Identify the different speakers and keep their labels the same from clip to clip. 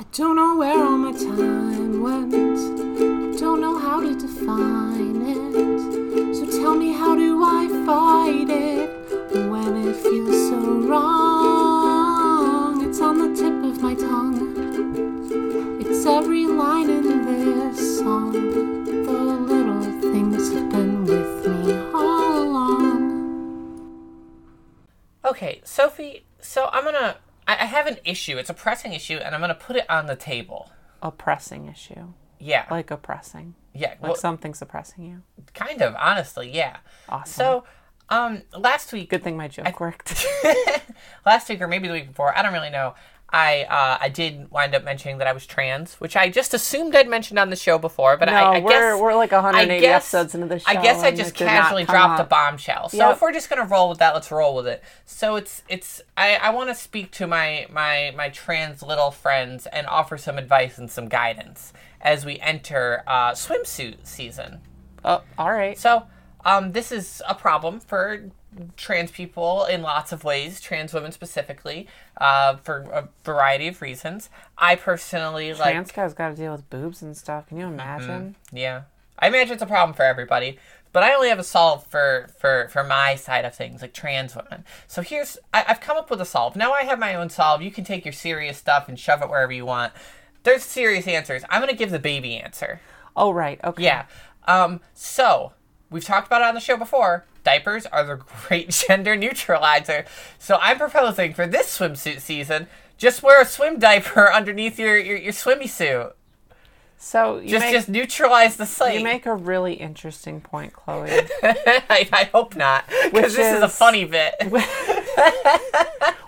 Speaker 1: I don't know where all my time went. I don't know how to define it. So tell me, how do I fight it when it feels so wrong? It's on the tip of my tongue. It's every line in this song. The little things have been with me all along.
Speaker 2: Okay, Sophie, so I'm gonna. I, I have an issue. It's a pressing issue, and I'm gonna put it on the table.
Speaker 1: A pressing issue.
Speaker 2: Yeah.
Speaker 1: Like oppressing.
Speaker 2: yeah.
Speaker 1: Like something's oppressing you.
Speaker 2: kind of, honestly, yeah.
Speaker 1: Awesome.
Speaker 2: So, um, last week,
Speaker 1: Good thing my joke worked.
Speaker 2: last week or maybe the week before, I don't really know. I uh, I did wind up mentioning that I was trans, which I just assumed I'd mentioned on the show before, but
Speaker 1: No,
Speaker 2: I, I
Speaker 1: we're-
Speaker 2: guess
Speaker 1: we're like 180
Speaker 2: I guess-
Speaker 1: episodes into the show.
Speaker 2: I guess I just
Speaker 1: it did not
Speaker 2: casually dropped a bombshell. So
Speaker 1: Yep.
Speaker 2: if we're just gonna roll with that, let's roll with it. So it's it's I, I want to speak to my my my trans little friends and offer some advice and some guidance as we enter uh, swimsuit season.
Speaker 1: oh, all right.
Speaker 2: So, um, this is a problem for trans people in lots of ways, trans women specifically, uh, for a variety of reasons. I personally like,
Speaker 1: Trans guys got to deal with boobs and stuff. Can you imagine?
Speaker 2: yeah, I imagine it's a problem for everybody. But I only have a solve for, for, for my side of things, like trans women. So here's, I, I've come up with a solve. Now I have my own solve. You can take your serious stuff and shove it wherever you want. There's serious answers. I'm going to give the baby answer.
Speaker 1: Oh, right. Okay.
Speaker 2: Yeah. Um, so we've talked about it on the show before. Diapers are the great gender neutralizer. So I'm proposing for this swimsuit season, just wear a swim diaper underneath your, your, your swimmy suit.
Speaker 1: So you
Speaker 2: Just
Speaker 1: make,
Speaker 2: just neutralize the site.
Speaker 1: you make a really interesting point, Chloe.
Speaker 2: I, I hope not, because this is a funny bit.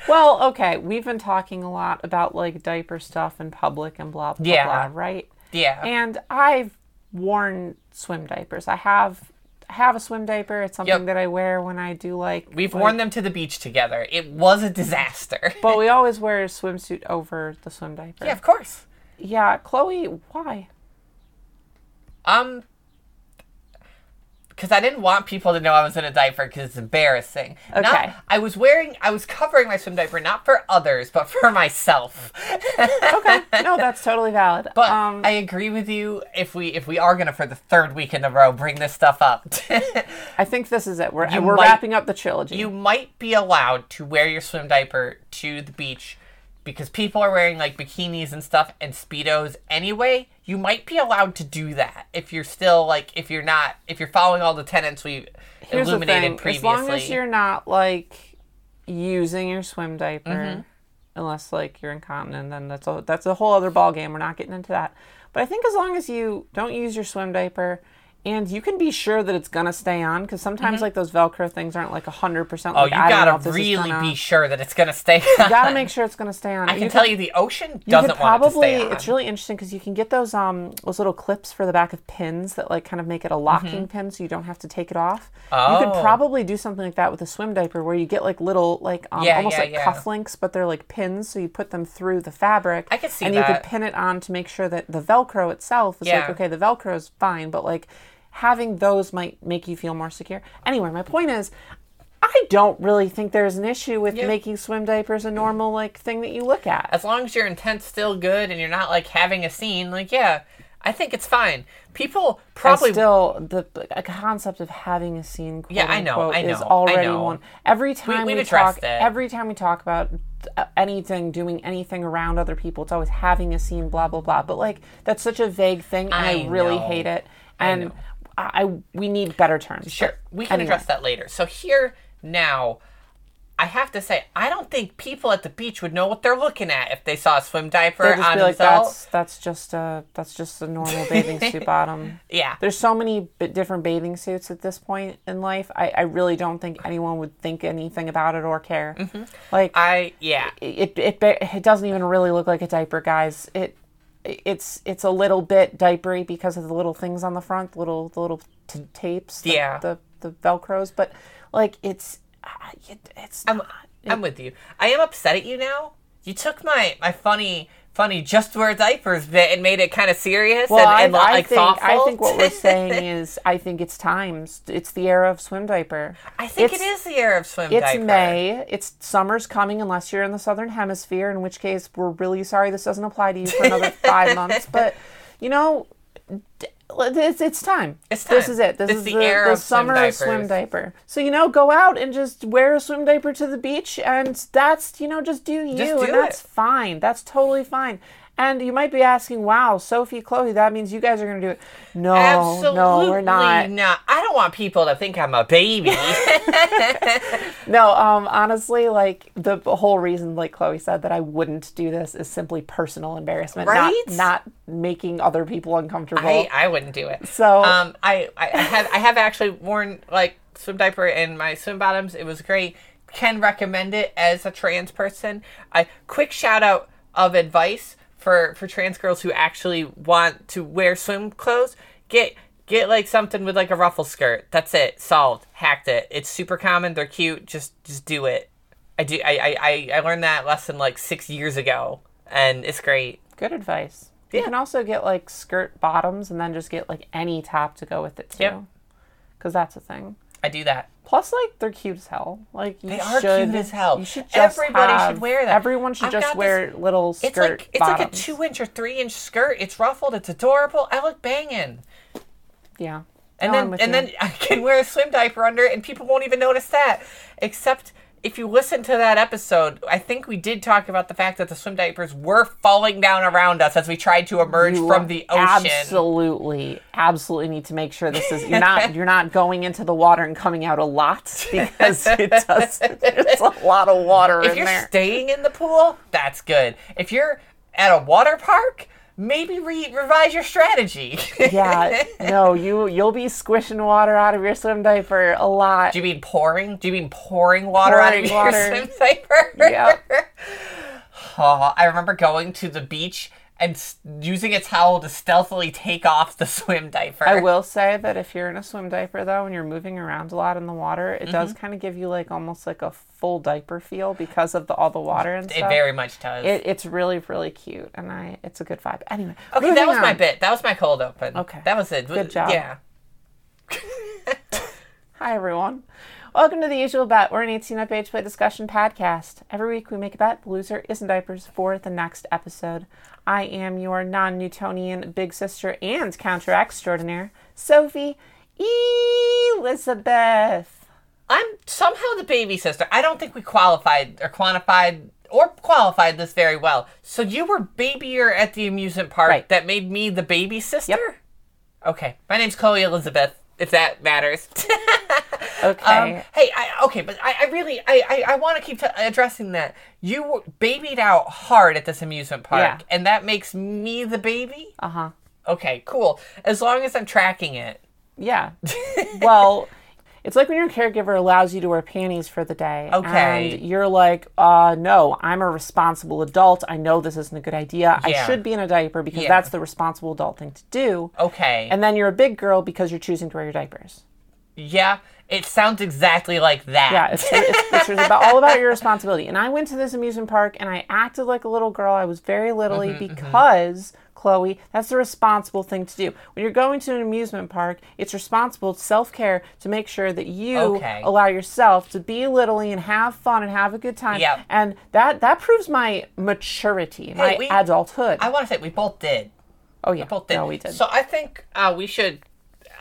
Speaker 1: well, okay, we've been talking a lot about like diaper stuff in public and blah blah
Speaker 2: Yeah.
Speaker 1: blah, right?
Speaker 2: yeah.
Speaker 1: And I've worn swim diapers. I have have a swim diaper. It's something
Speaker 2: Yep.
Speaker 1: that I wear when I do like
Speaker 2: We've
Speaker 1: like-
Speaker 2: worn them to the beach together. It was a disaster.
Speaker 1: But we always wear a swimsuit over the swim diaper.
Speaker 2: yeah, of course.
Speaker 1: Yeah, Chloe, why?
Speaker 2: Um, because I didn't want people to know I was in a diaper because it's embarrassing.
Speaker 1: Okay.
Speaker 2: Not, I was wearing, I was covering my swim diaper not for others, but for myself.
Speaker 1: Okay, no, that's totally valid.
Speaker 2: But
Speaker 1: um,
Speaker 2: I agree with you. If we if we are gonna for the third week in a row bring this stuff up,
Speaker 1: I think this is it. We're
Speaker 2: You
Speaker 1: we're
Speaker 2: might-
Speaker 1: wrapping up the trilogy.
Speaker 2: you might be allowed to wear your swim diaper to the beach because people are wearing like bikinis and stuff and speedos anyway. You might be allowed to do that if you're still like if you're not if you're following all the tenets we
Speaker 1: Here's the
Speaker 2: illuminated
Speaker 1: thing:
Speaker 2: previously.
Speaker 1: as long as you're not like using your swim diaper,
Speaker 2: Mm-hmm.
Speaker 1: unless like you're incontinent, then that's a that's a whole other ball game. We're not getting into that. But I think as long as you don't use your swim diaper. And you can be sure that it's gonna stay on because sometimes like those Velcro things aren't like hundred percent.
Speaker 2: oh,
Speaker 1: Like,
Speaker 2: you
Speaker 1: I don't know
Speaker 2: gotta really
Speaker 1: gonna-
Speaker 2: be sure that it's gonna stay. On.
Speaker 1: You gotta make sure it's gonna stay on.
Speaker 2: I can tell you the ocean
Speaker 1: You
Speaker 2: doesn't
Speaker 1: could
Speaker 2: want it to
Speaker 1: probably.
Speaker 2: stay on.
Speaker 1: It's really interesting because you can get those um those little clips for the back of pins that like kind of make it a locking pin, so you don't have to take it off. oh. You
Speaker 2: Mm-hmm. Oh.
Speaker 1: could probably do something like that with a swim diaper, where you get like little like um,
Speaker 2: Yeah,
Speaker 1: almost
Speaker 2: yeah,
Speaker 1: like
Speaker 2: yeah.
Speaker 1: cufflinks, but they're like pins, so you put them through the fabric.
Speaker 2: I could see
Speaker 1: and you could pin it on to make sure that the Velcro itself is like okay, the Velcro is fine, but like having those might make you feel more secure. Anyway, my point is. I don't really think there's an issue with
Speaker 2: Yeah.
Speaker 1: making swim diapers a normal like thing that you look at.
Speaker 2: as long as your intent's still good and you're not like having a scene, like yeah, I think it's fine. People probably
Speaker 1: I still the the concept of having a scene quote
Speaker 2: Yeah, I know,
Speaker 1: unquote,
Speaker 2: I
Speaker 1: is
Speaker 2: know, I
Speaker 1: already
Speaker 2: know.
Speaker 1: one every time
Speaker 2: we've
Speaker 1: we, talk
Speaker 2: it.
Speaker 1: every time we talk about uh, anything doing anything around other people it's always having a scene blah blah blah but like that's such a vague thing and i,
Speaker 2: I
Speaker 1: really hate it and. I, I we need better terms
Speaker 2: Sure, we can
Speaker 1: anyway.
Speaker 2: address that later. So here now, I have to say, I don't think people at the beach would know what they're looking at if they saw a swim diaper
Speaker 1: They'd just
Speaker 2: on
Speaker 1: be like that's that's just a that's just a normal bathing suit bottom
Speaker 2: Yeah,
Speaker 1: there's so many b- different bathing suits at this point in life I, I really don't think anyone would think anything about it or care like
Speaker 2: Mm-hmm. I yeah.
Speaker 1: it, it ba- it doesn't even really look like a diaper, guys. It it's it's a little bit diapery because of the little things on the front, the little the little t- tapes, the,
Speaker 2: Yeah.
Speaker 1: the the velcros. But like it's uh, it, it's
Speaker 2: I'm
Speaker 1: not-
Speaker 2: I'm with you. I am upset at you now. You took my my funny funny just wear diapers bit and made it kind of serious
Speaker 1: Well,
Speaker 2: and, and
Speaker 1: I, I
Speaker 2: like
Speaker 1: think
Speaker 2: thoughtful.
Speaker 1: I think what we're saying is I think it's times. It's the era of swim diaper.
Speaker 2: I think
Speaker 1: it's,
Speaker 2: it is the era of swim diaper.
Speaker 1: It's
Speaker 2: diaper.
Speaker 1: May. It's summer's coming unless you're in the southern hemisphere, in which case we're really sorry this doesn't apply to you for another five months. But you know, it's it's time.
Speaker 2: It's
Speaker 1: This is it. This
Speaker 2: It's
Speaker 1: is
Speaker 2: the
Speaker 1: the, the
Speaker 2: of swim
Speaker 1: summer swim diaper. So you know, go out and just wear a swim diaper to the beach, and that's you know just do you,
Speaker 2: Just do
Speaker 1: and that's fine. That's totally fine. And you might be asking, "Wow, Sophie, Chloe, that means you guys are going to do it?" No,
Speaker 2: Absolutely
Speaker 1: no, we're not.
Speaker 2: I don't want people to think I'm a baby.
Speaker 1: No, um, honestly, like the whole reason, like Chloe said, that I wouldn't do this is simply personal embarrassment,
Speaker 2: Right?
Speaker 1: not not making other people uncomfortable.
Speaker 2: I, I wouldn't do it.
Speaker 1: So-
Speaker 2: um, I, I, have I have actually worn like swim diaper in my swim bottoms. It was great. Can recommend it as a trans person. I quick shout out of advice for for trans girls who actually want to wear swim clothes. Get get like something with like a ruffle skirt. That's it. Solved. Hacked it. It's super common. They're cute. Just just do it. I do. I I, I, learned that lesson like six years ago, and it's great.
Speaker 1: Good advice. You can also get like skirt bottoms and then just get like any top to go with it too,
Speaker 2: Yep.
Speaker 1: because that's a thing.
Speaker 2: I do that.
Speaker 1: Plus, like they're cute as hell. Like you
Speaker 2: They are
Speaker 1: should,
Speaker 2: cute as hell.
Speaker 1: You should just
Speaker 2: Everybody should wear that.
Speaker 1: Everyone should
Speaker 2: I've
Speaker 1: just wear
Speaker 2: this-
Speaker 1: little skirt
Speaker 2: It's like it's like a two inch or three inch skirt. It's ruffled. It's adorable. I look banging.
Speaker 1: Yeah.
Speaker 2: And
Speaker 1: No,
Speaker 2: then and
Speaker 1: you.
Speaker 2: then I can wear a swim diaper under it, and people won't even notice that. Except if you listen to that episode, I think we did talk about the fact that the swim diapers were falling down around us as we tried to emerge
Speaker 1: You
Speaker 2: from the ocean.
Speaker 1: Absolutely, absolutely need to make sure this is you're not you're not going into the water and coming out a lot because it does. There's a lot of water
Speaker 2: If you're
Speaker 1: there.
Speaker 2: staying in the pool, that's good. If you're at a water park, maybe re- revise your strategy.
Speaker 1: yeah, no, you you'll be squishing water out of your swim diaper a lot.
Speaker 2: Do you mean pouring? Do you mean pouring water out of
Speaker 1: Pouring
Speaker 2: your swim diaper?
Speaker 1: Yeah.
Speaker 2: Oh, I remember going to the beach and using a towel to stealthily take off the swim diaper.
Speaker 1: I will say that if you're in a swim diaper though, and you're moving around a lot in the water, it
Speaker 2: Mm-hmm.
Speaker 1: does kind of give you like almost like a full diaper feel because of the all the water and
Speaker 2: It
Speaker 1: stuff.
Speaker 2: It very much does.
Speaker 1: It, it's really really cute, and I it's a good vibe. Anyway,
Speaker 2: okay, that was my bit. That was my cold open.
Speaker 1: Okay.
Speaker 2: That was it.
Speaker 1: Good job.
Speaker 2: Yeah.
Speaker 1: Hi, everyone. Welcome to the usual bet. We're an 18 up age play discussion podcast. Every week we make a bet. The loser is in diapers for the next episode. I am your non Newtonian big sister and counter extraordinaire, Sophie Elizabeth.
Speaker 2: I'm somehow the baby sister. I don't think we qualified or quantified or qualified this very well. So you were babyer at the amusement park
Speaker 1: Right.
Speaker 2: that made me the baby sister?
Speaker 1: Yep.
Speaker 2: Okay. My name's Chloe Elizabeth, if that matters.
Speaker 1: Okay.
Speaker 2: Um, hey, I, okay, but I, I really, I, I, I want to keep t- addressing that. You were babied out hard at this amusement park,
Speaker 1: Yeah.
Speaker 2: and that makes me the baby?
Speaker 1: uh huh.
Speaker 2: Okay, cool. As long as I'm tracking it.
Speaker 1: Yeah. well, it's like when your caregiver allows you to wear panties for the day.
Speaker 2: Okay.
Speaker 1: And you're like, uh, no, I'm a responsible adult. I know this isn't a good idea. I should be in a diaper because
Speaker 2: Yeah.
Speaker 1: that's the responsible adult thing to do.
Speaker 2: Okay.
Speaker 1: And then you're a big girl because you're choosing to wear your diapers.
Speaker 2: yeah, it sounds exactly like that.
Speaker 1: Yeah, it's, it's, it's about all about your responsibility. And I went to this amusement park and I acted like a little girl. I was very littly
Speaker 2: Mm-hmm,
Speaker 1: because, Chloe, that's the responsible thing to do. When you're going to an amusement park, it's responsible self care to make sure that you
Speaker 2: Okay.
Speaker 1: allow yourself to be littly and have fun and have a good time.
Speaker 2: Yep.
Speaker 1: And that that proves my maturity, my
Speaker 2: we-
Speaker 1: adulthood.
Speaker 2: I want to say we both did.
Speaker 1: oh yeah, we
Speaker 2: Both did.
Speaker 1: no, we did.
Speaker 2: So I think uh, we should,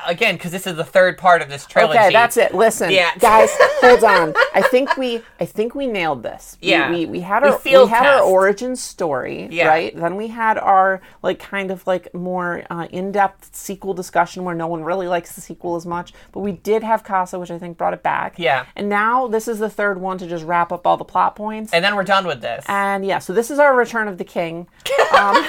Speaker 2: again, because this is the third part of this trilogy.
Speaker 1: Okay, that's it. Listen,
Speaker 2: Yeah.
Speaker 1: guys, hold on. I think we, I think we nailed this. We-
Speaker 2: Yeah.
Speaker 1: we, we, had our, we,
Speaker 2: field
Speaker 1: had our origin story,
Speaker 2: Yeah.
Speaker 1: right? Then we had our like kind of like more uh, in-depth sequel discussion where no one really likes the sequel as much, but we did have Casa, which I think brought it back.
Speaker 2: Yeah.
Speaker 1: And now this is the third one to just wrap up all the plot points.
Speaker 2: And then we're done with this.
Speaker 1: And yeah, so this is our Return of the King. Um,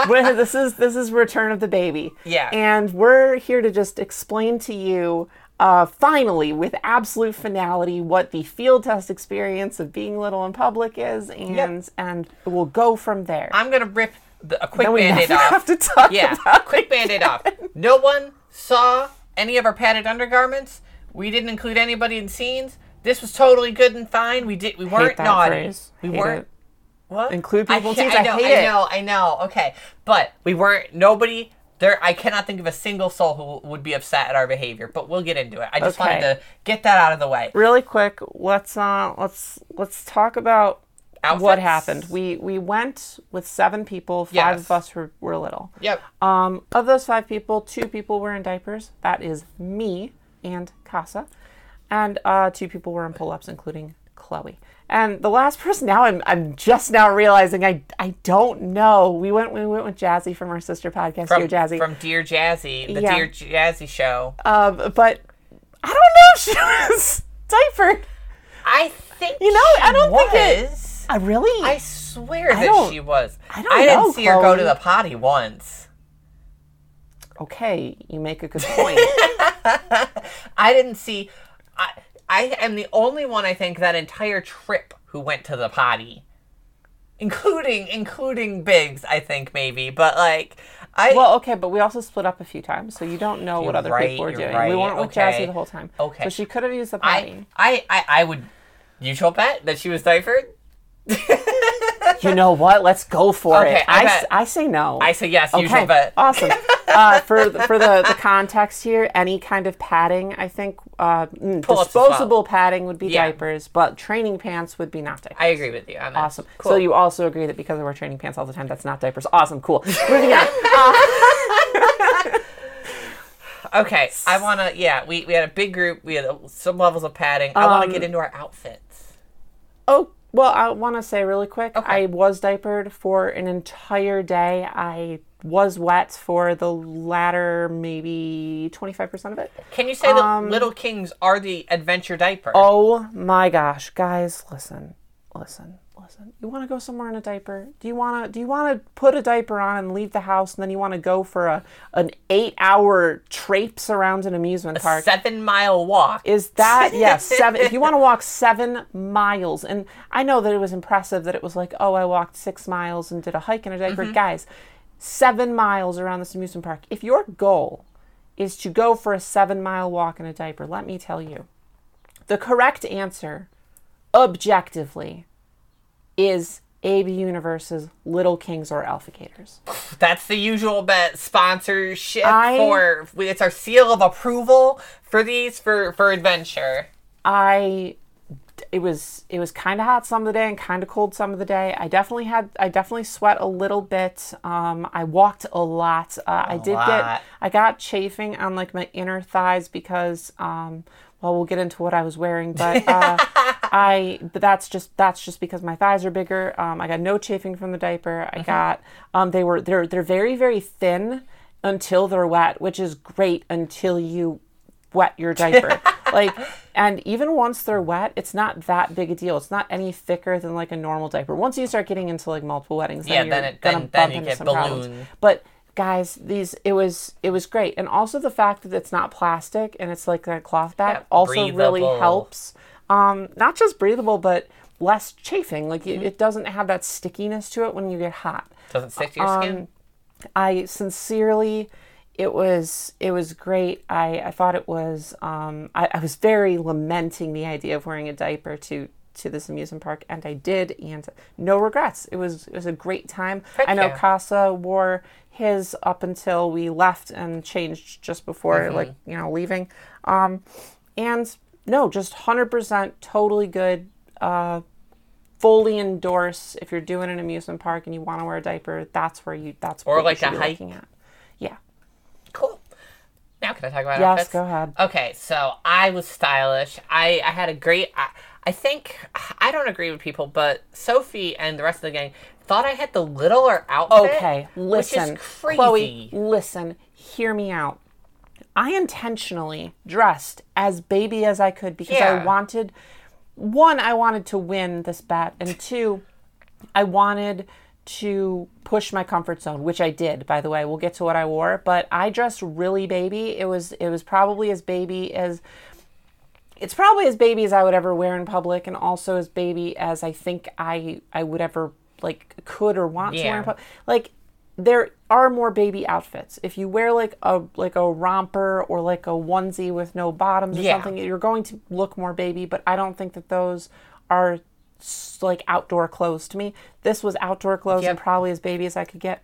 Speaker 1: this is this is Return of the Baby.
Speaker 2: Yeah.
Speaker 1: And we're here to just explain to you, uh, finally, with absolute finality, what the field test experience of being little in public is, and and we'll go from there.
Speaker 2: I'm gonna rip the, a quick band-aid off.
Speaker 1: have to talk
Speaker 2: yeah,
Speaker 1: about
Speaker 2: quick band-aid off. No one saw any of our padded undergarments. We didn't include anybody in scenes. This was totally good and fine. We did. We weren't naughty. We
Speaker 1: Hate
Speaker 2: weren't.
Speaker 1: it.
Speaker 2: What?
Speaker 1: Include people teams? I
Speaker 2: know,
Speaker 1: hate
Speaker 2: I
Speaker 1: it.
Speaker 2: know, I know. Okay, but we weren't. Nobody there. I cannot think of a single soul who would be upset at our behavior. But we'll get into it. I just wanted to get that out of the way.
Speaker 1: Really quick, let's uh let's let's talk about what happened. We we went with seven people. Five
Speaker 2: Yes.
Speaker 1: of us were, were little.
Speaker 2: Yep.
Speaker 1: Um, of those five people, two people were in diapers. That is me and Casa, and uh, two people were in pull-ups, including Chloe. And the last person, now I'm, I'm just now realizing I I don't know. We went we went with Jazzy from our sister podcast,
Speaker 2: From,
Speaker 1: Dear Jazzy.
Speaker 2: from Dear Jazzy, the
Speaker 1: Yeah.
Speaker 2: Dear Jazzy show.
Speaker 1: um, but I don't know if she was diapered.
Speaker 2: I think
Speaker 1: You know,
Speaker 2: she
Speaker 1: I don't think it- I really.
Speaker 2: I swear that she was.
Speaker 1: I don't I
Speaker 2: didn't
Speaker 1: know,
Speaker 2: see her go to the potty once.
Speaker 1: okay, you make a good point.
Speaker 2: I didn't see. I I am the only one I think that entire trip who went to the potty, including including Biggs. I think maybe, but like I
Speaker 1: well, okay, but we also split up a few times, so you don't know what other
Speaker 2: right,
Speaker 1: people were doing.
Speaker 2: right,
Speaker 1: We weren't with
Speaker 2: okay.
Speaker 1: Jazzy the whole time.
Speaker 2: Okay.
Speaker 1: So she could have used the potty.
Speaker 2: I I I would. Usual bet that she was diapered.
Speaker 1: you know what? Let's go for
Speaker 2: Okay,
Speaker 1: it.
Speaker 2: I
Speaker 1: say no.
Speaker 2: I say yes.
Speaker 1: okay,
Speaker 2: Usual bet.
Speaker 1: awesome. Uh, for the, for the, the context here, any kind of padding, I think uh, mm,
Speaker 2: well.
Speaker 1: disposable padding would be
Speaker 2: Yeah.
Speaker 1: diapers, but training pants would be not diapers.
Speaker 2: I agree with you on that.
Speaker 1: Awesome.
Speaker 2: Cool.
Speaker 1: So you also agree that because I wear training pants all the time, that's not diapers. Awesome. Cool. Moving on.
Speaker 2: Okay, I want to. Yeah, we, we had a big group. We had uh, some levels of padding. I want
Speaker 1: Um,
Speaker 2: to get into our outfits.
Speaker 1: Oh, well, I want to say really quick
Speaker 2: Okay.
Speaker 1: I was diapered for an entire day. I was wet for the latter maybe 25% of it.
Speaker 2: Can you say that Little Kings are the adventure diaper?
Speaker 1: um, Oh my gosh, guys, listen. Listen. Listen. You want to go somewhere in a diaper? Do you want to do you want to put a diaper on and leave the house and then you want to go for a an 8-hour traipse around an amusement park?
Speaker 2: Seven mile walk.
Speaker 1: Is that yes, seven if you want to walk seven miles, and I know that it was impressive that it was like, oh, I walked six miles and did a hike in a diaper. Mm-hmm. Guys, seven miles around this amusement park. If your goal is to go for a seven mile walk in a diaper, let me tell you, the correct answer, objectively, is AB Universe's Little Kings or Alpha Gators.
Speaker 2: That's the usual bet sponsorship
Speaker 1: I-
Speaker 2: for. It's our seal of approval for these for for adventure.
Speaker 1: I it was it was kind of hot some of the day and kind of cold some of the day. I definitely had I definitely sweat a little bit. Um, I walked a lot. Uh, I did
Speaker 2: lot.
Speaker 1: get I got chafing on like my inner thighs because um, well we'll get into what I was wearing, but uh, I but that's just that's just because my thighs are bigger. Um, I got no chafing from the diaper. I got um, they were they're they're very very thin until they're wet, which is great until you wet your diaper. like, and even once they're wet, it's not that big a deal. It's not any thicker than like a normal diaper. Once you start getting into like multiple wettings,
Speaker 2: Yeah,
Speaker 1: then,
Speaker 2: then
Speaker 1: you're
Speaker 2: it- then- then you get
Speaker 1: some problems. But guys, these it was it was great, and also the fact that it's not plastic and it's like a cloth bag
Speaker 2: Yeah,
Speaker 1: also really helps. Um, not just breathable, but less chafing. Like
Speaker 2: Mm-hmm.
Speaker 1: it, it doesn't have that stickiness to it when you get hot.
Speaker 2: Doesn't stick to your skin.
Speaker 1: Um, I sincerely, it was it was great. I, I thought it was. Um, I, I was very lamenting the idea of wearing a diaper to to this amusement park, and I did, and no regrets. It was it was a great time. I know
Speaker 2: yeah.
Speaker 1: Casa wore his up until we left and changed just before
Speaker 2: Mm-hmm.
Speaker 1: like you know leaving, um, and no, just hundred percent, totally good. Uh, fully endorse if you're doing an amusement park and you want to wear a diaper. That's where you. That's
Speaker 2: Or like a hike.
Speaker 1: at. Yeah.
Speaker 2: Cool. Now can I talk about
Speaker 1: Yes,
Speaker 2: outfits?
Speaker 1: go ahead.
Speaker 2: Okay, so I was stylish. I, I had a great. I, I think I don't agree with people, but Sophie and the rest of the gang thought I had the littler outfit.
Speaker 1: Okay, listen,
Speaker 2: which is crazy.
Speaker 1: Chloe, listen, hear me out. I intentionally dressed as baby as I could because I wanted one, I wanted to win this bet, and two, I wanted to push my comfort zone, which I did, by the way. We'll get to what I wore, but I dressed really baby. It was it was probably as baby as it's probably as baby as I would ever wear in public and also as baby as I think I I would ever like could or want to wear
Speaker 2: Yeah.
Speaker 1: in public. Like there are more baby outfits. If you wear like a like a romper or like a onesie with no bottoms or
Speaker 2: Yeah.
Speaker 1: something, you're going to look more baby, but I don't think that those are like outdoor clothes to me. This was outdoor clothes
Speaker 2: Yep.
Speaker 1: and probably as baby as I could get.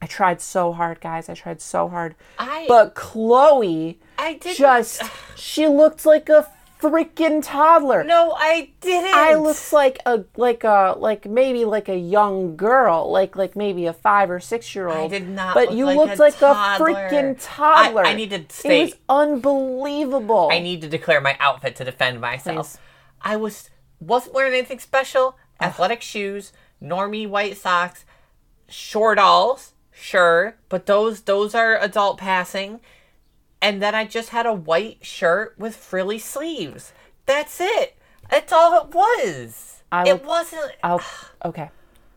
Speaker 1: I tried so hard, guys. I tried so hard.
Speaker 2: I-
Speaker 1: but Chloe
Speaker 2: I didn't.
Speaker 1: just she looked like a freaking toddler.
Speaker 2: No, I didn't.
Speaker 1: I looked like a like a like maybe like a young girl, like like maybe a five or six year old.
Speaker 2: I did not
Speaker 1: But
Speaker 2: look
Speaker 1: you
Speaker 2: like
Speaker 1: looked
Speaker 2: a
Speaker 1: like
Speaker 2: toddler.
Speaker 1: a freaking toddler.
Speaker 2: I- I need to
Speaker 1: It was unbelievable.
Speaker 2: I need to declare my outfit to defend myself.
Speaker 1: Please.
Speaker 2: I was wasn't wearing anything special. Athletic shoes, normie white socks, short alls, sure, but those those are adult passing. And then I just had a white shirt with frilly sleeves. That's it. That's all it was.
Speaker 1: I
Speaker 2: it wasn't.
Speaker 1: I'll okay.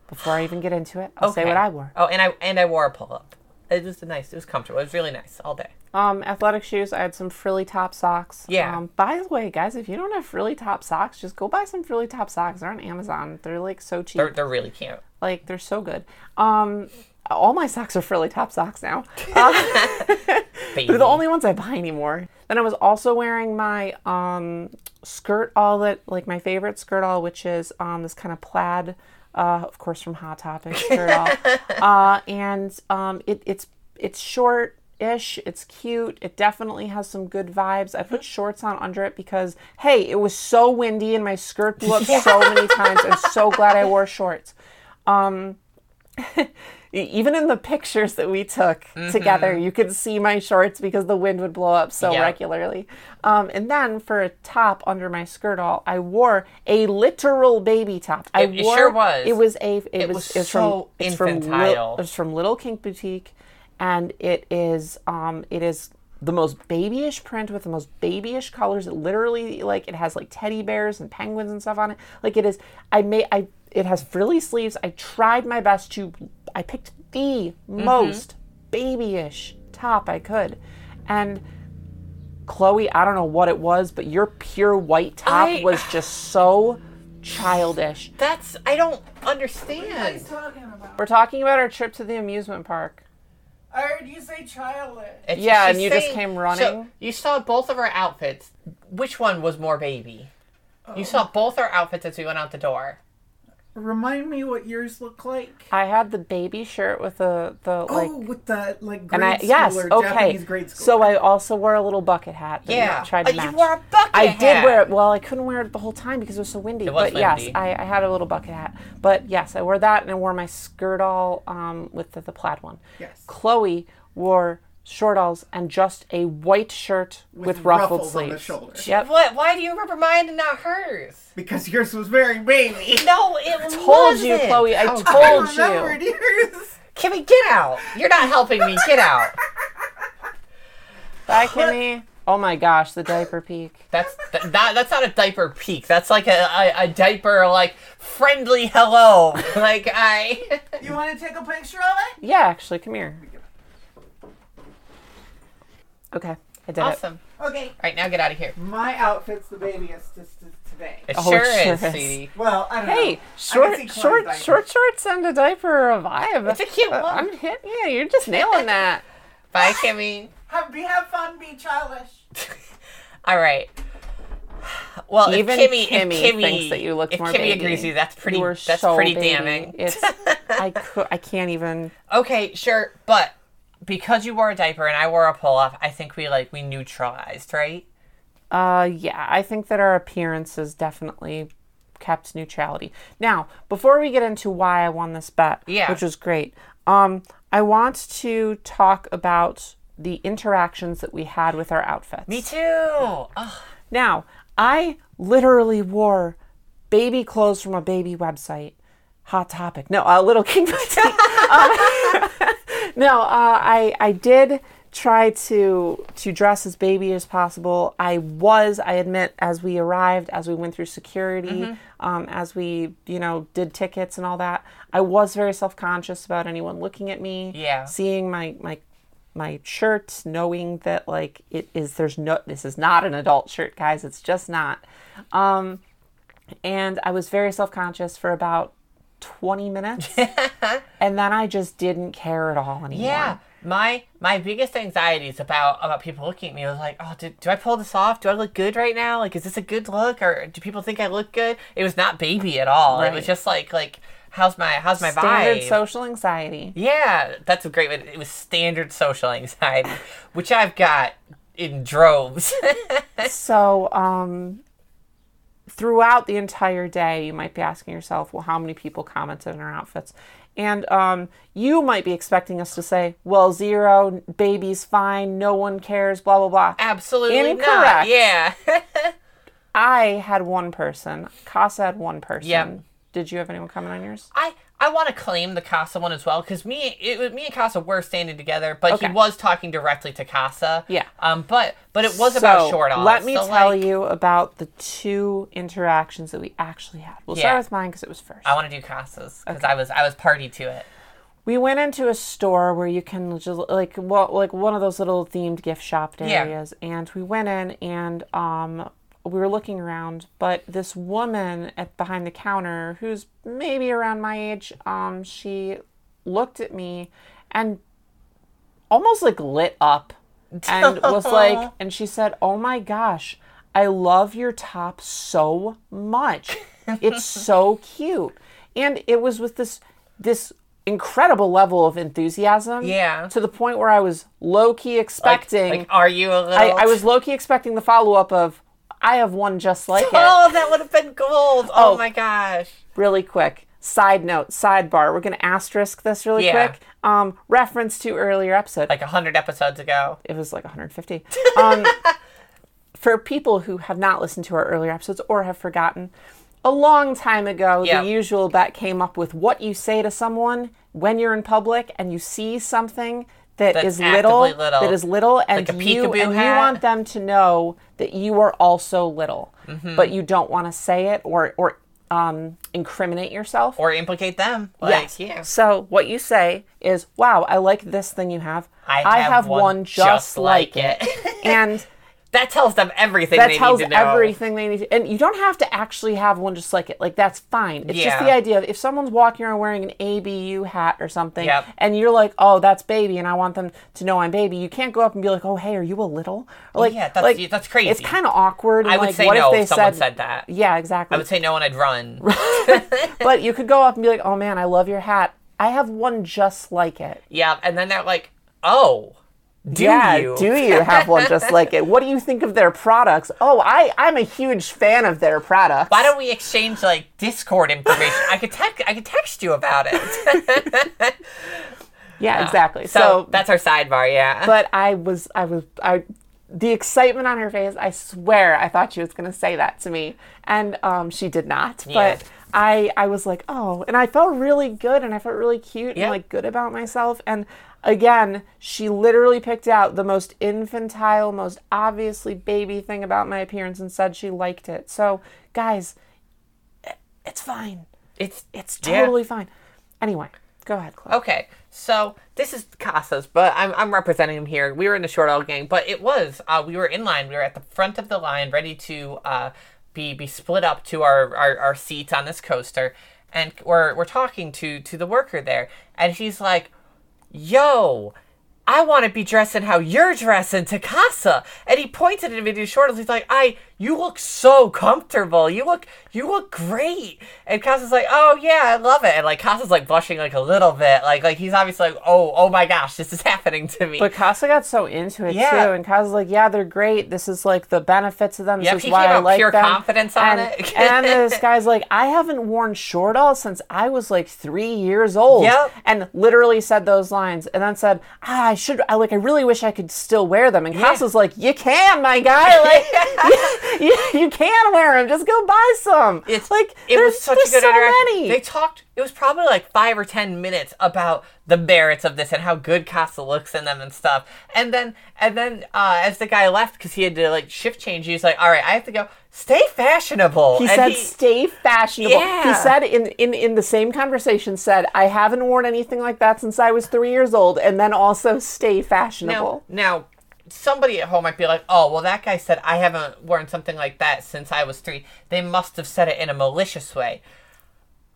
Speaker 1: Before I even get into it, I'll say
Speaker 2: Okay.
Speaker 1: what I wore.
Speaker 2: Oh, and I and I wore a pull up. It was nice. It was comfortable. It was really nice all day.
Speaker 1: Um, athletic shoes. I had some frilly top socks.
Speaker 2: Yeah.
Speaker 1: Um, by the way, guys, if you don't have frilly top socks, just go buy some frilly top socks. They're on Amazon. They're like so cheap.
Speaker 2: They're they're really cute.
Speaker 1: Like they're so good. Um, all my socks are frilly top socks now. Uh, They're the only ones I buy anymore. Then I was also wearing my um, skirt all that like my favorite skirt all, which is um, this kind of plaid, uh, of course from Hot Topic skirt all, uh, and um, it, it's it's short. Ish, it's cute. It definitely has some good vibes. I put shorts on under it because hey, it was so windy and my skirt blew up so many times. I'm so glad I wore shorts. Um, even in the pictures that we took together, you could see my shorts because the wind would blow up so
Speaker 2: Yeah.
Speaker 1: regularly. Um, and then for a top under my skirt, all I wore a literal baby top. I
Speaker 2: It- it sure was.
Speaker 1: It was a. It,
Speaker 2: It
Speaker 1: was.
Speaker 2: was
Speaker 1: it's
Speaker 2: so
Speaker 1: from. It's from. Lil-
Speaker 2: infantile.
Speaker 1: it's from Little Kink Boutique, and it is. Um, it is the most babyish print with the most babyish colors. It literally like it has like teddy bears and penguins and stuff on it. Like it is. I made. I. It has frilly sleeves. I tried my best to. I picked the
Speaker 2: Mm-hmm.
Speaker 1: most babyish top I could, and. Chloe, I don't know what it was, but your pure white top
Speaker 2: I-
Speaker 1: was just so childish.
Speaker 2: That's I don't understand.
Speaker 3: talking about?
Speaker 1: We're talking about our trip to the amusement park.
Speaker 3: I heard you say childish.
Speaker 2: It's-
Speaker 1: Yeah, and you just came running?
Speaker 2: So you saw both of our outfits. Which one was more baby? You saw both our outfits as we went out the door.
Speaker 3: Remind me what yours look like.
Speaker 1: I had the baby shirt with the the like,
Speaker 3: oh, with the like
Speaker 1: and I yes,
Speaker 3: or
Speaker 1: okay.
Speaker 3: Japanese grade school.
Speaker 1: So I also wore a little bucket hat. that
Speaker 2: Yeah,
Speaker 1: I tried to
Speaker 2: Uh,
Speaker 1: match.
Speaker 2: you wore a bucket
Speaker 1: I
Speaker 2: hat.
Speaker 1: did wear it. Well, I couldn't wear it the whole time because it was so windy.
Speaker 2: It was
Speaker 1: but yes. I, I had a little bucket hat. But yes, I wore that and I wore my skirt all um, with the, the plaid one.
Speaker 3: Yes.
Speaker 1: Chloe wore short alls and just a white shirt with, ruffled
Speaker 3: ruffles on the
Speaker 1: sleeves.
Speaker 3: shoulders.
Speaker 1: Yep.
Speaker 2: What? Why do you remember mine and not hers?
Speaker 3: because yours was very baby.
Speaker 2: No, it wasn't.
Speaker 1: I Told you,
Speaker 2: wasn't.
Speaker 1: You, Chloe. I told
Speaker 3: I
Speaker 1: you.
Speaker 3: remembered yours.
Speaker 2: Kimmy, get out! You're not helping me. Get out.
Speaker 1: Bye, Kimmy. Oh my gosh, the diaper peak.
Speaker 2: That's th- that. That's not a diaper peak. That's like a, a, a diaper like friendly hello. like I.
Speaker 3: You want to take a picture of it?
Speaker 1: Yeah, actually, come here. Okay, I did it.
Speaker 2: awesome.
Speaker 3: Okay.
Speaker 2: All right, now get out of here.
Speaker 3: My outfit's the babyest just t- today.
Speaker 2: It
Speaker 1: Oh,
Speaker 2: sure,
Speaker 1: it sure
Speaker 2: is,
Speaker 1: is.
Speaker 2: sweetie.
Speaker 3: Well, I don't know.
Speaker 1: Hey,
Speaker 3: I
Speaker 1: short,
Speaker 3: can see
Speaker 1: short,
Speaker 3: Chloe's
Speaker 1: short shorts and a diaper are a vibe.
Speaker 2: It's a cute
Speaker 1: Uh,
Speaker 2: look.
Speaker 1: I'm hit. Yeah, you're just nailing that.
Speaker 2: Bye, Kimmy.
Speaker 3: Have, be have fun, be childish.
Speaker 2: All right. Well,
Speaker 1: Even
Speaker 2: if Kimmy,
Speaker 1: Kimmy
Speaker 2: if Kimmy
Speaker 1: thinks that you look
Speaker 2: if
Speaker 1: more
Speaker 2: Kimmy
Speaker 1: baby.
Speaker 2: agrees with you, that's pretty.
Speaker 1: you were
Speaker 2: that's
Speaker 1: so
Speaker 2: pretty
Speaker 1: baby.
Speaker 2: damning.
Speaker 1: It's I could I can't even.
Speaker 2: okay, sure, but because you wore a diaper and I wore a pull off, I think we like we neutralized, right?
Speaker 1: Uh, yeah, I think that our appearances definitely kept neutrality. Now, before we get into why I won this bet,
Speaker 2: Yeah.
Speaker 1: which was great, um, I want to talk about the interactions that we had with our outfits.
Speaker 2: Me too. Oh,
Speaker 1: Now, I literally wore baby clothes from a baby website. Hot topic. No, a little king um, no, uh, I I did try to to dress as baby as possible. I was, I admit, as we arrived, as we went through security, um, as we you know did tickets and all that. I was very self conscious about anyone looking at me.
Speaker 2: Yeah.
Speaker 1: Seeing my my my shirt, knowing that like it is there's no this is not an adult shirt, guys. It's just not. Um, and I was very self conscious for about 20 minutes, and then I just didn't care at all anymore.
Speaker 2: yeah. My my biggest anxiety is about about people looking at me. I was like, oh, do, do I pull this off? Do I look good right now? Like, is this a good look, or do people think I look good? It was not baby at all. It was just like like how's my how's my
Speaker 1: Standard
Speaker 2: vibe?
Speaker 1: social anxiety.
Speaker 2: yeah, that's a great one It was standard social anxiety, which I've got in droves.
Speaker 1: So, um, throughout the entire day, you might be asking yourself, well, how many people commented on our outfits? And um, you might be expecting us to say, well, zero, baby's fine, no one cares, blah, blah, blah.
Speaker 2: Absolutely not.
Speaker 1: Incorrect.
Speaker 2: Yeah.
Speaker 1: I had one person. Casa had one person.
Speaker 2: Yep.
Speaker 1: Did you have anyone comment on yours?
Speaker 2: I I want to claim the Casa one as well because me it me and Casa were standing together, but
Speaker 1: Okay.
Speaker 2: he was talking directly to Casa.
Speaker 1: Yeah.
Speaker 2: Um. But but it was about short.
Speaker 1: Let me
Speaker 2: so,
Speaker 1: tell
Speaker 2: like,
Speaker 1: you about the two interactions that we actually had. We'll
Speaker 2: Yeah.
Speaker 1: start with mine because it was first.
Speaker 2: I want to do Casas because I was I was party to it.
Speaker 1: we went into a store where you can just like well, like one of those little themed gift shop
Speaker 2: Yeah.
Speaker 1: areas and we went in and um we were looking around but this woman at behind the counter who's maybe around my age um she looked at me and almost like lit up and was like and she said oh my gosh i love your top so much it's so cute and it was with this this incredible level of enthusiasm
Speaker 2: Yeah.
Speaker 1: to the point where i was low-key
Speaker 2: Like,
Speaker 1: expecting
Speaker 2: like, are you a little?
Speaker 1: I, I was low-key expecting the follow-up of i have one just like it
Speaker 2: Oh, that would have been gold. Oh,
Speaker 1: Oh.
Speaker 2: my gosh.
Speaker 1: really quick side note sidebar we're going to asterisk this really
Speaker 2: Yeah.
Speaker 1: quick um reference to earlier episode
Speaker 2: Like a hundred episodes ago.
Speaker 1: it was like 150. Um, for people who have not listened to our earlier episodes or have forgotten, a long time ago, the usual bet came up with what you say to someone when you're in public and you see something that
Speaker 2: That's
Speaker 1: is little,
Speaker 2: little.
Speaker 1: that is little, and
Speaker 2: Like
Speaker 1: you and you want them to know that you are also little,
Speaker 2: Mm-hmm.
Speaker 1: but you don't want to say it or or um, incriminate yourself.
Speaker 2: Or implicate them. Like, yeah.
Speaker 1: So what you say is, "Wow, I like this thing you have.
Speaker 2: I have one
Speaker 1: just,
Speaker 2: just
Speaker 1: like
Speaker 2: like
Speaker 1: it," and
Speaker 2: That tells them everything
Speaker 1: that
Speaker 2: they
Speaker 1: tells
Speaker 2: need to know.
Speaker 1: everything they need. To, and you don't have to actually have one just like it. Like that's fine. It's just
Speaker 2: Yeah.
Speaker 1: the idea of if someone's walking around wearing an ABU hat or something,
Speaker 2: Yep.
Speaker 1: and you're like, "Oh, that's baby," and I want them to know I'm baby. You can't go up and be like, "Oh, hey, are you a little?" Or like,
Speaker 2: Yeah, that's-
Speaker 1: like,
Speaker 2: that's crazy.
Speaker 1: It's kind of awkward. And
Speaker 2: I would
Speaker 1: like,
Speaker 2: say
Speaker 1: what
Speaker 2: no
Speaker 1: if they
Speaker 2: if someone
Speaker 1: said
Speaker 2: that.
Speaker 1: Yeah, exactly.
Speaker 2: I would say no and I'd run.
Speaker 1: but you could go up and be like, "Oh man, I love your hat. I have one just like it."
Speaker 2: yeah, and then they're like, oh, do
Speaker 1: yeah,
Speaker 2: you?
Speaker 1: do you have one just like it? What do you think of their products? Oh, I I'm a huge fan of their products.
Speaker 2: Why don't we exchange like Discord information? I could text. I could text you about it.
Speaker 1: yeah, exactly.
Speaker 2: so,
Speaker 1: So,
Speaker 2: that's our sidebar. Yeah.
Speaker 1: but I was I was I the excitement on her face. I swear I thought she was going to say that to me, and um, she did not.
Speaker 2: Yeah.
Speaker 1: But I I was like, oh, and I felt really good, and I felt really cute
Speaker 2: Yeah.
Speaker 1: and like good about myself. And again, she literally picked out the most infantile, most obviously baby thing about my appearance and said she liked it. So, guys, it's fine.
Speaker 2: it's
Speaker 1: It's
Speaker 2: Yeah.
Speaker 1: totally fine. Anyway, go ahead, Chloe.
Speaker 2: Okay, so this is Casas, but I'm, I'm representing him here. We were in the short all gang, but it was uh, we were in line. We were at the front of the line, ready to uh, be be split up to our, our, our seats on this coaster, and we're we're talking to to the worker there, and he's like, "Yo." I want to be dressing how you're dressing to Casa. And he pointed at me to his shorts. He's like, I, you look so comfortable. You look, you look great. And Casa's like, oh yeah, I love it. And like Casa's like blushing like a little bit. Like, like he's obviously like, oh, oh my gosh, this is happening to me.
Speaker 1: But Casa got so into it
Speaker 2: Yeah.
Speaker 1: too, and Casa's like, "Yeah, they're great. This is like the benefits of them. This
Speaker 2: Yep,
Speaker 1: is why I like
Speaker 2: pure
Speaker 1: them."
Speaker 2: confidence on
Speaker 1: and,
Speaker 2: it.
Speaker 1: and this guy's like, "I haven't worn short all since I was like three years old."
Speaker 2: Yep.
Speaker 1: and literally said those lines, and then said, ah, "I should. I like. I really wish I could still wear them." And Casa's like, "You can, my guy. Like, you, you, you can wear them. Just go buy some."
Speaker 2: It's
Speaker 1: like
Speaker 2: it
Speaker 1: there's,
Speaker 2: was such a good
Speaker 1: so
Speaker 2: interaction.
Speaker 1: many.
Speaker 2: They talked. It was probably like five or ten minutes about the merits of this and how good Casa looks in them and stuff. And then and then uh, as the guy left because he had to like shift change, he was like, "All right, I have to go. Stay fashionable."
Speaker 1: He
Speaker 2: And
Speaker 1: said, "Stay fashionable." He said in, in in the same conversation, said, "I haven't worn anything like that since I was three years old," and then also, "Stay
Speaker 2: Now,
Speaker 1: fashionable."
Speaker 2: now, somebody at home might be like, "Oh, well, that guy said I haven't worn something like that since I was three. They must have said it in a malicious way."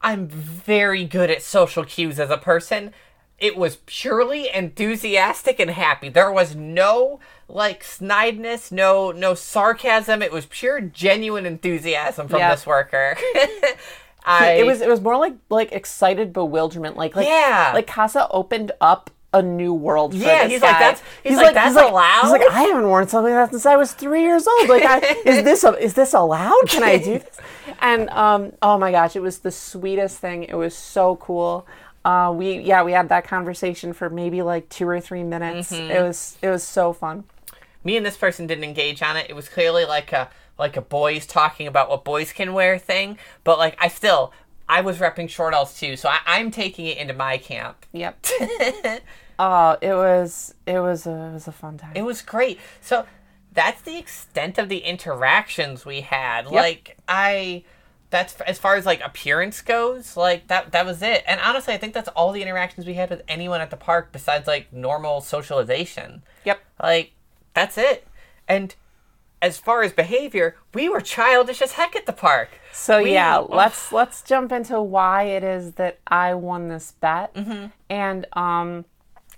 Speaker 2: I'm very good at social cues as a person. it was purely enthusiastic and happy. There was no like snideness, no no sarcasm. It was pure genuine enthusiasm from
Speaker 1: Yeah.
Speaker 2: this worker. I,
Speaker 1: it was it was more like like excited bewilderment. Like like
Speaker 2: Yeah.
Speaker 1: like Casa opened up a new world. For
Speaker 2: Yeah,
Speaker 1: this
Speaker 2: he's like, "That's- he's like, "That's allowed?"
Speaker 1: He's like, I haven't worn something like that since I was three years old. Like, I, is this a, is this allowed? Can I do this? And um, oh my gosh, it was the sweetest thing. It was so cool. Uh, we yeah we had that conversation for maybe like two or three minutes.
Speaker 2: Mm-hmm.
Speaker 1: It was it was so fun.
Speaker 2: me and this person didn't engage on it. It was clearly like a like a boys talking about what boys can wear thing. But like I still I was repping short alls too, so I, I'm taking it into my camp.
Speaker 1: Yep. Oh, it was it was a, it was a fun time.
Speaker 2: It was great. So that's the extent of the interactions we had. Like I that's as far as like appearance goes, like that that was it. And honestly, I think that's all the interactions we had with anyone at the park besides like normal socialization.
Speaker 1: yep.
Speaker 2: Like that's it. And as far as behavior, we were childish as heck at the park.
Speaker 1: So
Speaker 2: We-
Speaker 1: yeah,
Speaker 2: ugh.
Speaker 1: let's let's jump into why it is that I won this bet.
Speaker 2: Mm-hmm.
Speaker 1: And um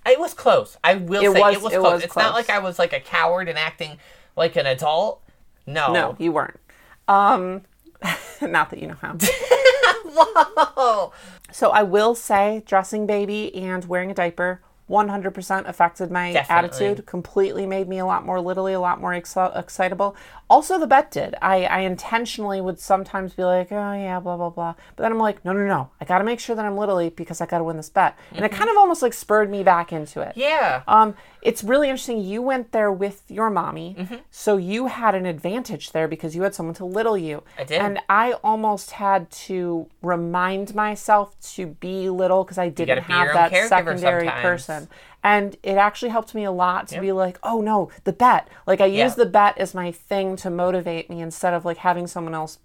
Speaker 2: It was close. I will
Speaker 1: It
Speaker 2: say
Speaker 1: was-
Speaker 2: it was
Speaker 1: it
Speaker 2: close.
Speaker 1: was
Speaker 2: it's not like I was like a coward and acting like an adult. No.
Speaker 1: no, you weren't. Um not that you know how.
Speaker 2: Whoa.
Speaker 1: So I will say dressing baby and wearing a diaper 100% affected my
Speaker 2: Definitely.
Speaker 1: attitude, completely made me a lot more literally, a lot more exci- excitable. Also, the bet did. I, I intentionally would sometimes be like, oh, yeah, blah, blah, blah. But then I'm like, no, no, no. I got to make sure that I'm literally because I got to win this bet. And it kind of almost like spurred me back into it.
Speaker 2: Yeah.
Speaker 1: Um, it's really interesting. You went there with your mommy,
Speaker 2: Mm-hmm.
Speaker 1: so you had an advantage there because you had someone to little you.
Speaker 2: I did.
Speaker 1: And I almost had to remind myself to be little because I didn't have that secondary
Speaker 2: sometimes.
Speaker 1: person. And it actually helped me a lot to be like, oh no, the bet. Like I
Speaker 2: Yeah.
Speaker 1: use the bet as my thing to motivate me instead of like having someone else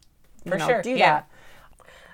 Speaker 2: For
Speaker 1: know,
Speaker 2: sure,
Speaker 1: do
Speaker 2: yeah.
Speaker 1: that.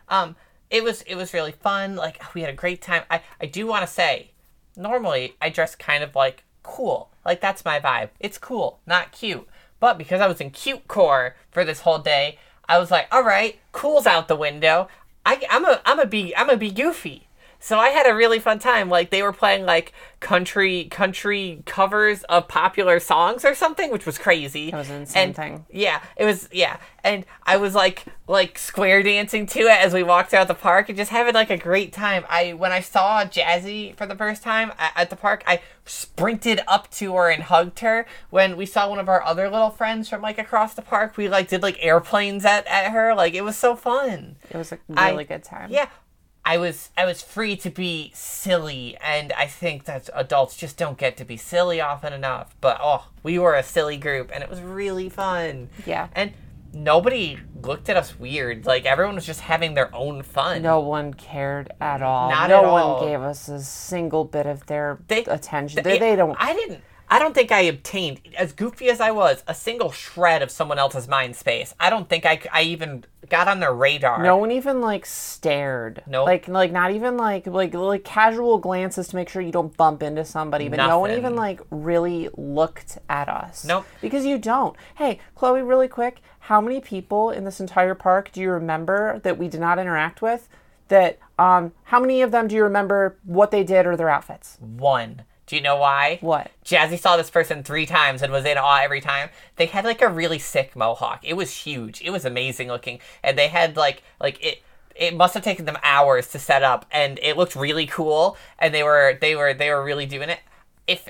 Speaker 2: Um, it was it was really fun. Like we had a great time. I I do want to say, normally I dress kind of like cool. Like that's my vibe. It's cool, not cute. But because I was in cute core for this whole day, I was like, all right, cool's out the window. I, I'm a I'm a be I'm a be goofy. So I had a really fun time. Like they were playing like country country covers of popular songs or something, which was crazy. That
Speaker 1: was an insane
Speaker 2: and,
Speaker 1: thing.
Speaker 2: Yeah, it was. Yeah, and I was like like square dancing to it as we walked out the park and just having like a great time. I when I saw Jazzy for the first time at, at the park, I sprinted up to her and hugged her. When we saw one of our other little friends from like across the park, we like did like airplanes at at her. Like it was so fun.
Speaker 1: It was a really good time.
Speaker 2: Yeah. I was I was free to be silly and I think that adults just don't get to be silly often enough. But oh, we were a silly group and it was really fun.
Speaker 1: Yeah.
Speaker 2: And nobody looked at us weird. Like everyone was just having their own fun.
Speaker 1: No one cared at all.
Speaker 2: Not
Speaker 1: no
Speaker 2: at
Speaker 1: one gave us a single bit of their
Speaker 2: They-
Speaker 1: attention. They, they don't.
Speaker 2: I didn't I don't think I obtained as goofy as I was a single shred of someone else's mind space. I don't think I, I even got on their radar.
Speaker 1: no one even like stared.
Speaker 2: Nope.
Speaker 1: Like like not even like like like casual glances to make sure you don't bump into somebody. But no one even like really looked at us.
Speaker 2: Nope.
Speaker 1: Because you don't. Hey, Chloe, really quick, how many people in this entire park do you remember that we did not interact with? That um how many of them do you remember what they did or their outfits?
Speaker 2: One. Do you know why?
Speaker 1: What?
Speaker 2: Jazzy saw this person three times and was in awe every time. They had like a really sick mohawk. It was huge. It was amazing looking, and they had like like it. It must have taken them hours to set up, and it looked really cool. And they were they were they were really doing it. If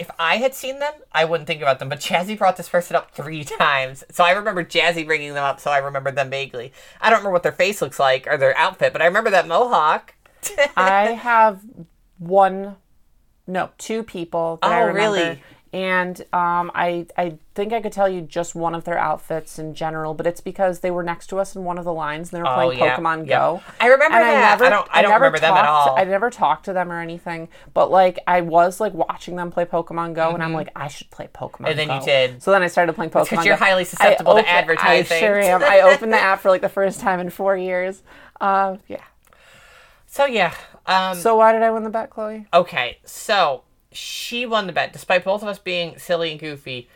Speaker 2: if I had seen them, I wouldn't think about them. But Jazzy brought this person up three times, so I remember Jazzy bringing them up. So I remember them vaguely. I don't remember what their face looks like or their outfit, but I remember that mohawk.
Speaker 1: I have one, no, two people that I
Speaker 2: Oh,
Speaker 1: remember.
Speaker 2: really?
Speaker 1: And um, I I think I could tell you just one of their outfits in general, but it's because they were next to us in one of the lines and they were playing
Speaker 2: Oh, yeah,
Speaker 1: Pokemon
Speaker 2: yeah.
Speaker 1: Go.
Speaker 2: I remember
Speaker 1: And
Speaker 2: that. I don't- I don't
Speaker 1: never
Speaker 2: remember them at all.
Speaker 1: I never talked to them or anything, but like I was like watching them play Pokemon Go, and I'm like, I should play Pokemon.
Speaker 2: Mm-hmm. And then you did.
Speaker 1: So then I started playing Pokemon.
Speaker 2: 'cause you're
Speaker 1: Go.
Speaker 2: highly
Speaker 1: I
Speaker 2: susceptible to advertising.
Speaker 1: I sure am. I opened the app for like the first time in four years. Uh, yeah.
Speaker 2: So yeah. Um,
Speaker 1: So why did I win the bet, Chloe?
Speaker 2: Okay, so she won the bet, despite both of us being silly and goofy,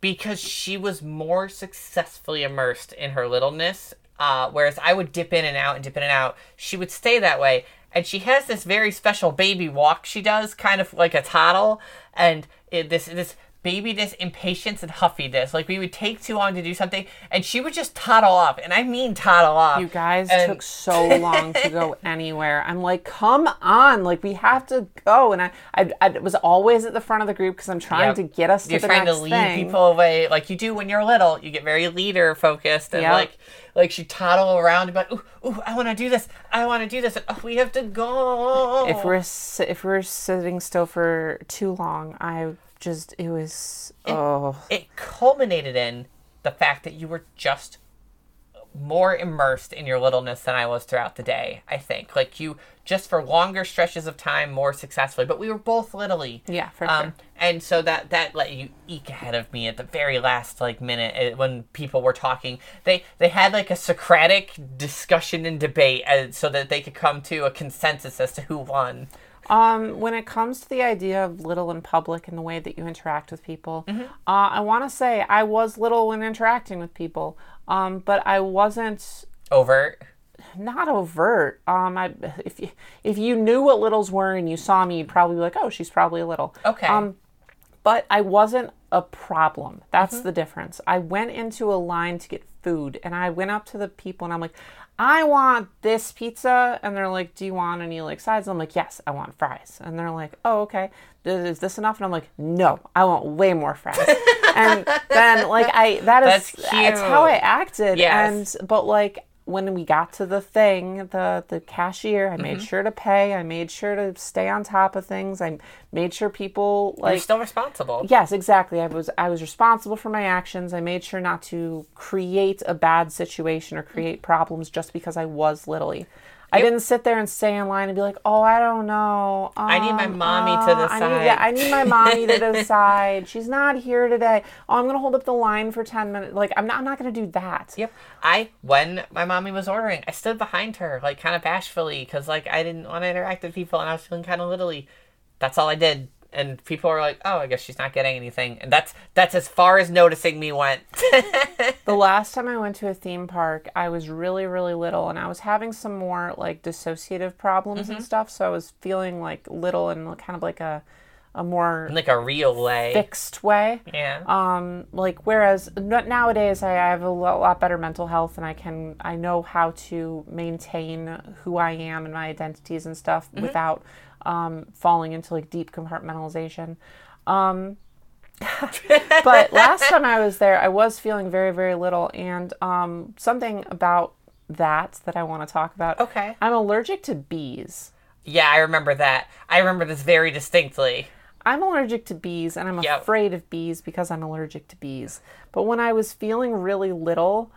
Speaker 2: because she was more successfully immersed in her littleness. Uh, whereas I would dip in and out and dip in and out, she would stay that way. and she has this very special baby walk she does, kind of like a toddle, and it, this this babiness, impatience, and huffiness. Like we would take too long to do something, and she would just toddle off, and I mean toddle off.
Speaker 1: You guys
Speaker 2: And-
Speaker 1: took so long to go anywhere. I'm like, come on, like we have to go. And I, I, I was always at the front of the group because I'm trying
Speaker 2: Yep.
Speaker 1: to get us to the other side.
Speaker 2: You're
Speaker 1: the
Speaker 2: trying to lead
Speaker 1: thing.
Speaker 2: people away, like you do when you're little. You get very leader focused, and
Speaker 1: Yep.
Speaker 2: like like she toddle around, be ooh, ooh, I want to do this, I want to do this, and oh, we have to go.
Speaker 1: If we're if we're sitting still for too long, I just it was oh
Speaker 2: it culminated in the fact that you were just more immersed in your littleness than I was throughout the day. I think like you just for longer stretches of time more successfully, but we were both littly.
Speaker 1: yeah for
Speaker 2: Um,
Speaker 1: sure.
Speaker 2: and so that that let you eke ahead of me at the very last like minute uh, when people were talking. They they had like a Socratic discussion and debate uh, so that they could come to a consensus as to who won.
Speaker 1: Um, when it comes to the idea of little in public and the way that you interact with people,
Speaker 2: Mm-hmm.
Speaker 1: uh, I want to say I was little when interacting with people, um, but I wasn't
Speaker 2: Overt.
Speaker 1: not overt. Um, I if you if you knew what littles were and you saw me, you'd probably be like, oh, she's probably a little.
Speaker 2: Okay.
Speaker 1: Um, but I wasn't a problem. That's
Speaker 2: Mm-hmm.
Speaker 1: the difference. I went into a line to get food, and I went up to the people, and I'm like, I want this pizza, and they're like, Do you want any like sides? I'm like, Yes, I want fries, and they're like, Oh, okay. Is is this enough? And I'm like, No, I want way more fries. and then like I that is
Speaker 2: That's
Speaker 1: it's how I acted,
Speaker 2: Yes.
Speaker 1: and but like when we got to the thing, the the cashier, I made mm-hmm. sure to pay. I made sure to stay on top of things. I made sure people like You're
Speaker 2: still responsible.
Speaker 1: Yes, exactly. I was I was responsible for my actions. I made sure not to create a bad situation or create mm. problems just because I was littly. I didn't sit there and stay in line and be like, "Oh, I don't know.
Speaker 2: I need my
Speaker 1: Um,
Speaker 2: mommy to
Speaker 1: uh, I need, yeah,
Speaker 2: decide."
Speaker 1: I need my mommy to decide. She's not here today. Oh, I'm gonna hold up the line for ten minutes. Like, I'm not. I'm not gonna do that.
Speaker 2: Yep. I when my mommy was ordering, I stood behind her like kind of bashfully because like I didn't want to interact with people and I was feeling kind of littly. That's all I did, and people are like, "Oh, I guess she's not getting anything," and that's that's as far as noticing me went.
Speaker 1: The last time I went to a theme park, I was really, really little and I was having some more like dissociative problems
Speaker 2: Mm-hmm.
Speaker 1: and stuff. So I was feeling like little and kind of like a, a more
Speaker 2: like a real way.
Speaker 1: fixed way.
Speaker 2: Yeah.
Speaker 1: Um, like whereas n- nowadays I, I have a lo- lot better mental health and I can I know how to maintain who I am and my identities and stuff
Speaker 2: Mm-hmm.
Speaker 1: without um, falling into like deep compartmentalization. Um, but last time I was there, I was feeling very very little, and um, something about that that I want to talk about.
Speaker 2: Okay.
Speaker 1: I'm allergic to bees.
Speaker 2: yeah, I remember that. I remember this very distinctly.
Speaker 1: I'm allergic to bees and I'm
Speaker 2: Yep.
Speaker 1: afraid of bees because I'm allergic to bees. But when I was feeling really little,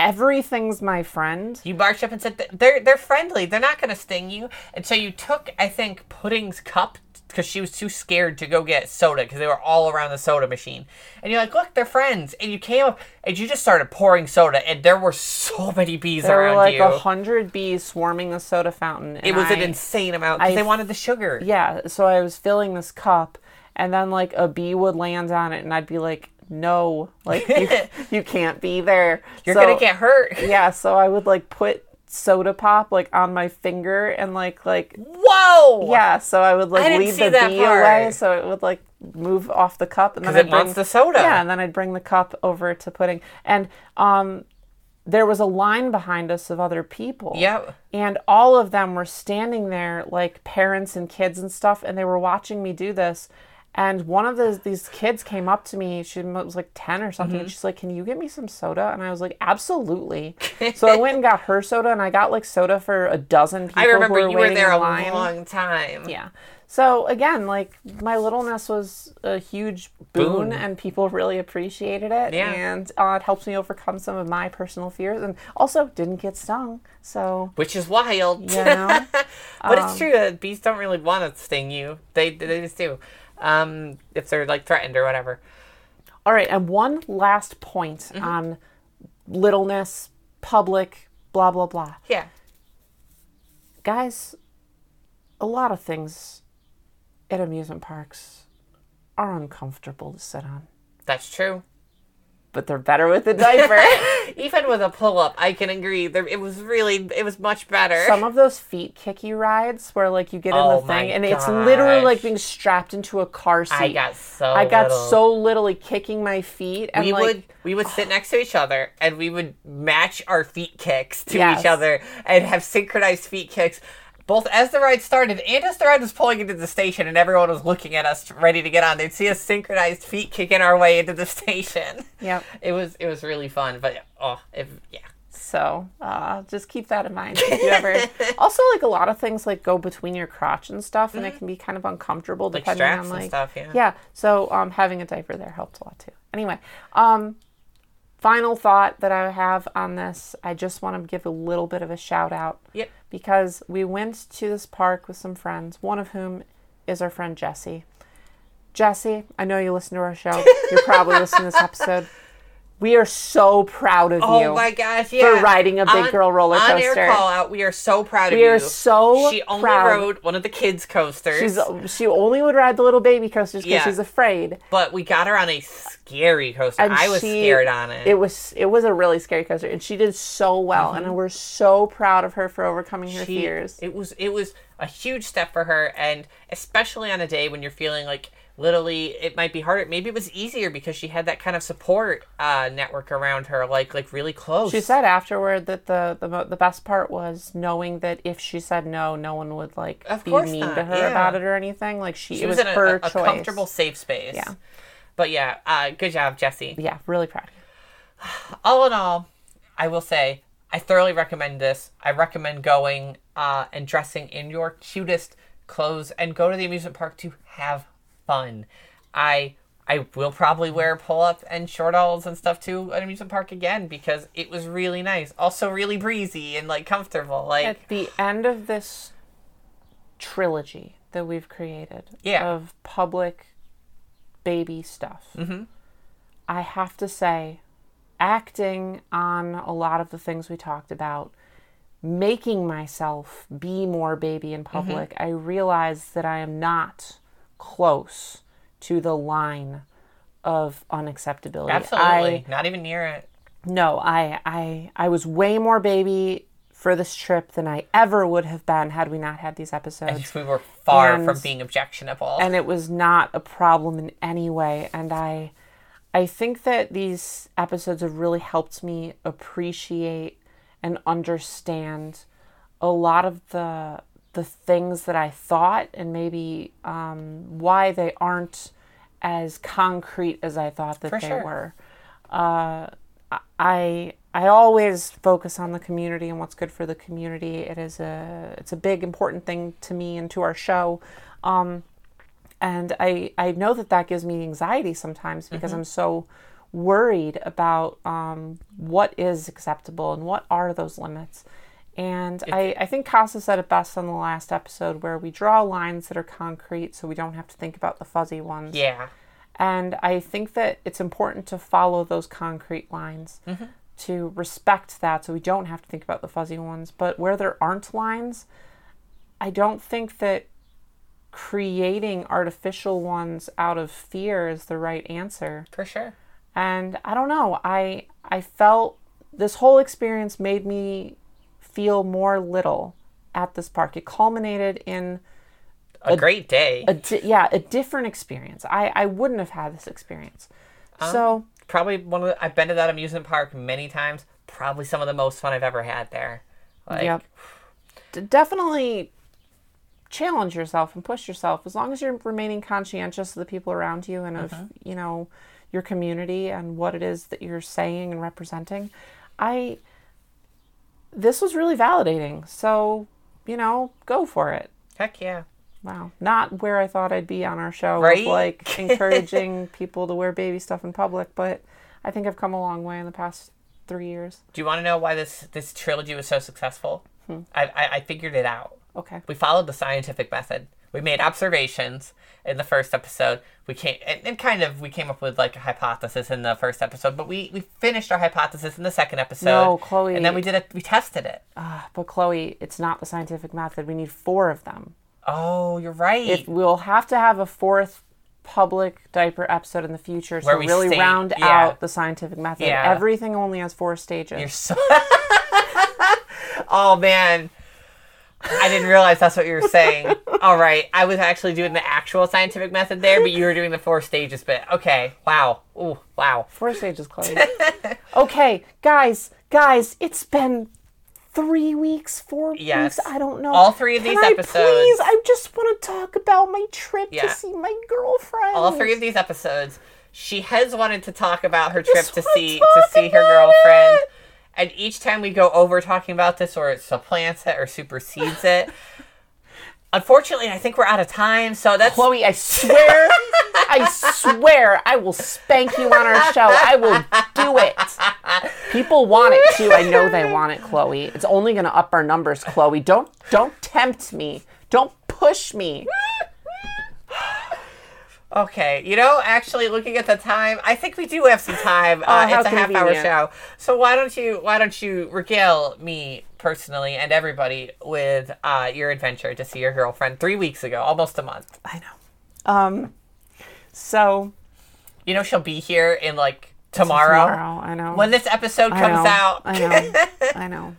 Speaker 1: everything's my friend.
Speaker 2: You marched up and said they're they're friendly. They're not going to sting you. And so you took, I think, Pudding's cup because she was too scared to go get soda because they were all around the soda machine. And you're like, look, they're friends. And you came up and you just started pouring soda, and there were so many bees
Speaker 1: There were
Speaker 2: around
Speaker 1: like
Speaker 2: you.
Speaker 1: a hundred bees swarming the soda fountain.
Speaker 2: it was an insane amount because they wanted the sugar.
Speaker 1: Yeah, so I was filling this cup and then like a bee would land on it and I'd be like, no, like you, you can't be there.
Speaker 2: You're
Speaker 1: So-
Speaker 2: gonna get hurt.
Speaker 1: Yeah, so I would like put soda pop like on my finger and like like
Speaker 2: Whoa!
Speaker 1: Yeah, so I would like
Speaker 2: I
Speaker 1: lead the bee
Speaker 2: part.
Speaker 1: away, so it would like move off the cup, and then
Speaker 2: it
Speaker 1: I'd bring
Speaker 2: wants the soda.
Speaker 1: yeah, and then I'd bring the cup over to pudding, and um, there was a line behind us of other people.
Speaker 2: Yep.
Speaker 1: and all of them were standing there like parents and kids and stuff, and they were watching me do this. And one of those these kids came up to me. She was like ten or something.
Speaker 2: Mm-hmm.
Speaker 1: And she's like, "Can you get me some soda?" And I was like, "Absolutely." so I went and got her soda, and I got like soda for a dozen people.
Speaker 2: I remember
Speaker 1: were
Speaker 2: you were there a
Speaker 1: line.
Speaker 2: long time.
Speaker 1: Yeah. So again, like my littleness was a huge boon,
Speaker 2: Boon.
Speaker 1: and people really appreciated it.
Speaker 2: Yeah.
Speaker 1: And uh, it helps me overcome some of my personal fears, and also didn't get stung. So
Speaker 2: Which is wild.
Speaker 1: you know,
Speaker 2: But
Speaker 1: Um,
Speaker 2: it's true that bees don't really want to sting you. They they just do. Um, if they're like threatened or whatever.
Speaker 1: all right. And one last point
Speaker 2: Mm-hmm.
Speaker 1: on littleness, public, blah blah blah.
Speaker 2: Yeah.
Speaker 1: Guys, a lot of things at amusement parks are uncomfortable to sit on.
Speaker 2: That's true.
Speaker 1: But they're better with a diaper.
Speaker 2: Even with a pull up, I can agree. There, it was really, it was much better.
Speaker 1: Some of those feet kicky rides where like you get in
Speaker 2: Oh
Speaker 1: the
Speaker 2: my
Speaker 1: thing and it's literally like being strapped into a car seat.
Speaker 2: I got so.
Speaker 1: I got
Speaker 2: little.
Speaker 1: so literally kicking my feet and
Speaker 2: We
Speaker 1: like
Speaker 2: would we would sit next to each other and we would match our feet kicks to
Speaker 1: Yes.
Speaker 2: each other and have synchronized feet kicks. Both as the ride started and as the ride was pulling into the station and everyone was looking at us ready to get on, they'd see us synchronized feet kicking our way into the station.
Speaker 1: yeah
Speaker 2: It was it was really fun, but oh, if, yeah.
Speaker 1: So uh, just keep that in mind. If you ever also like a lot of things like go between your crotch and stuff, and it can be kind of uncomfortable
Speaker 2: Mm-hmm. Like
Speaker 1: depending on like
Speaker 2: stuff, yeah.
Speaker 1: yeah. So um, having a diaper there helped a lot too. Anyway, um, final thought that I have on this, I just want to give a little bit of a shout out
Speaker 2: Yep.
Speaker 1: because we went to this park with some friends, one of whom is our friend Jesse. Jesse, I know you listen to our show. You're probably listening to this episode. We are so proud of
Speaker 2: Oh
Speaker 1: you.
Speaker 2: my gosh, yeah.
Speaker 1: riding a big girl roller coaster.
Speaker 2: On air call out, we are so proud of you.
Speaker 1: We are so
Speaker 2: She only
Speaker 1: proud.
Speaker 2: rode one of the kids' coasters.
Speaker 1: She's she only would ride the little baby coasters because
Speaker 2: Yeah.
Speaker 1: she's afraid.
Speaker 2: but we got her on a scary coaster.
Speaker 1: And
Speaker 2: I was
Speaker 1: she-
Speaker 2: scared on it.
Speaker 1: It was it was a really scary coaster, and she did so well. And we're so proud of her for overcoming her
Speaker 2: Mm-hmm. She-
Speaker 1: fears.
Speaker 2: It was it was a huge step for her, and especially on a day when you're feeling like literally it might be harder. Maybe it was easier because she had that kind of support uh, network around her, like like really close.
Speaker 1: She said afterward that the the, the best part was knowing that if she said no, no one would like
Speaker 2: Of
Speaker 1: be mean
Speaker 2: not,
Speaker 1: to her
Speaker 2: yeah.
Speaker 1: about it or anything. Like she,
Speaker 2: she
Speaker 1: it
Speaker 2: was,
Speaker 1: was,
Speaker 2: in a,
Speaker 1: her
Speaker 2: a, a
Speaker 1: choice.
Speaker 2: comfortable, safe space.
Speaker 1: Yeah.
Speaker 2: But yeah, uh, good job, Jesse.
Speaker 1: Yeah, really proud.
Speaker 2: all in all, I will say I thoroughly recommend this. I recommend going uh, and dressing in your cutest clothes and go to the amusement park to have fun. I I will probably wear pull up and short alls and stuff to an amusement park again because it was really nice. Also really breezy and like comfortable. Like
Speaker 1: At the end of this trilogy that we've created
Speaker 2: Yeah.
Speaker 1: of public baby stuff,
Speaker 2: Mm-hmm.
Speaker 1: I have to say, acting on a lot of the things we talked about, making myself be more baby in
Speaker 2: Mm-hmm.
Speaker 1: public, I realize that I am not close to the line of unacceptability.
Speaker 2: absolutely
Speaker 1: I,
Speaker 2: not even near it.
Speaker 1: no, I, I, I was way more baby for this trip than I ever would have been had we not had these episodes.
Speaker 2: We were far
Speaker 1: And-
Speaker 2: from being objectionable.
Speaker 1: and it was not a problem in any way. And I, I think that these episodes have really helped me appreciate and understand a lot of the the things that I thought and maybe um, why they aren't as concrete as I thought that
Speaker 2: For
Speaker 1: they
Speaker 2: sure.
Speaker 1: were. Uh, I I always focus on the community and what's good for the community. It is a it's a big important thing to me and to our show. Um, and I I know that that gives me anxiety sometimes because I'm so worried about um, what is acceptable and what are those limits. And I, I think Casa said it best on the last episode where we draw lines that are concrete so we don't have to think about the fuzzy ones.
Speaker 2: yeah.
Speaker 1: And I think that it's important to follow those concrete lines, mm-hmm. to respect that so we don't have to think about the fuzzy ones. But where there aren't lines, I don't think that creating artificial ones out of fear is the right answer.
Speaker 2: For sure.
Speaker 1: And I don't know, I I felt this whole experience made me feel more little at this park. It culminated in
Speaker 2: A, great day.
Speaker 1: a di- yeah, a different experience. I I wouldn't have had this experience. Um, so
Speaker 2: probably one of the, I've been to that amusement park many times. Probably some of the most fun I've ever had there. Like,
Speaker 1: Yep. D- definitely challenge yourself and push yourself as long as you're remaining conscientious of the people around you and of mm-hmm. you know your community and what it is that you're saying and representing i this was really validating so you know go for it
Speaker 2: Heck yeah.
Speaker 1: wow not where i thought i'd be on our show
Speaker 2: Right?
Speaker 1: like encouraging people to wear baby stuff in public but i think i've come a long way in the past three years
Speaker 2: Do you want to know why this this trilogy was so successful?
Speaker 1: Hmm.
Speaker 2: I, I I figured it out.
Speaker 1: okay
Speaker 2: We followed the scientific method. We made observations in the first episode. We came and, and kind of we came up with like a hypothesis in the first episode, but we we finished our hypothesis in the second episode.
Speaker 1: No, Chloe.
Speaker 2: And then we did it. We tested it.
Speaker 1: Ah, but chloe it's not the scientific method we need four of them
Speaker 2: Oh, you're right.
Speaker 1: if we'll have to have a fourth public diaper episode in the future to really
Speaker 2: state-
Speaker 1: round
Speaker 2: yeah.
Speaker 1: out the scientific method.
Speaker 2: Yeah.
Speaker 1: Everything only has four stages.
Speaker 2: You're so. oh man, I didn't realize that's what you were saying. All right, I was actually doing the actual scientific method there, but you were doing the four stages bit. Okay, wow, ooh, wow.
Speaker 1: Four stages, Chloe. okay, guys, guys, it's been three weeks, four
Speaker 2: Yes.
Speaker 1: weeks. I don't know.
Speaker 2: All three of
Speaker 1: Can
Speaker 2: these
Speaker 1: I
Speaker 2: episodes-
Speaker 1: Please, I just want to talk about my trip
Speaker 2: Yeah.
Speaker 1: to see my girlfriend.
Speaker 2: All three of these episodes, she has wanted to talk about her trip to see to see her girlfriend.
Speaker 1: it.
Speaker 2: And each time we go over talking about this, or it supplants it, or supersedes it. Unfortunately, I think we're out of time. So that's
Speaker 1: Chloe, I swear, I swear, I will spank you on our show. I will do it. People want it too. I know they want it, Chloe. It's only going to up our numbers, Chloe. Don't don't tempt me. Don't push me.
Speaker 2: Okay, you know, actually, looking at the time, I think we do have some time. Uh,
Speaker 1: Oh,
Speaker 2: it's a half-hour show, so why don't you why don't you regale me personally and everybody with uh, your adventure to see your girlfriend three weeks ago, almost a month.
Speaker 1: I know. Um. So
Speaker 2: You know, she'll be here in like tomorrow,
Speaker 1: tomorrow, I know.
Speaker 2: when this episode comes
Speaker 1: know,
Speaker 2: out.
Speaker 1: I know. I know.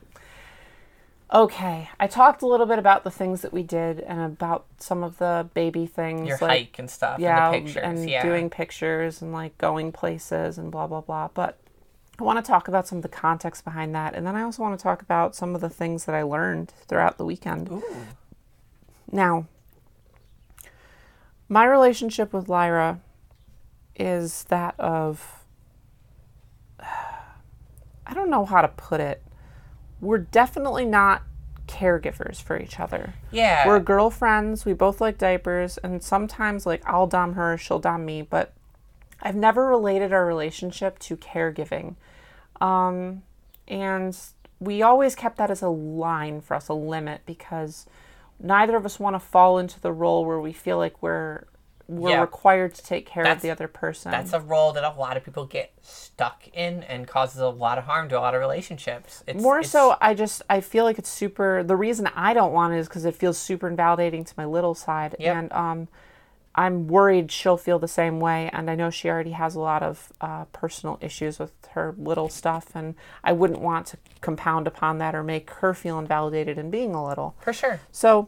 Speaker 1: Okay, I talked a little bit about the things that we did and about some of the baby things.
Speaker 2: your
Speaker 1: like,
Speaker 2: hike and stuff,
Speaker 1: yeah,
Speaker 2: and the pictures,
Speaker 1: and
Speaker 2: yeah.
Speaker 1: doing pictures and like going places and blah blah blah. But I want to talk about some of the context behind that, and then I also want to talk about some of the things that I learned throughout the weekend. Now, my relationship with Lyra is that of I don't know how to put it. We're definitely not caregivers for each other.
Speaker 2: yeah,
Speaker 1: We're girlfriends. We both like diapers, and sometimes like I'll dom her, she'll dom me. But I've never related our relationship to caregiving, um, and we always kept that as a line for us, a limit, because neither of us want to fall into the role where we feel like we're we're
Speaker 2: Yeah.
Speaker 1: required to take care of
Speaker 2: That's-
Speaker 1: the other person.
Speaker 2: that's a role that a lot of people get stuck in and causes a lot of harm to a lot of relationships. It's,
Speaker 1: More
Speaker 2: it's-
Speaker 1: so, I just I feel like it's super. The reason I don't want it is because it feels super invalidating to my little side,
Speaker 2: Yep.
Speaker 1: and um, I'm worried she'll feel the same way. And I know she already has a lot of uh, personal issues with her little stuff, and I wouldn't want to compound upon that or make her feel invalidated in being a little.
Speaker 2: for sure.
Speaker 1: So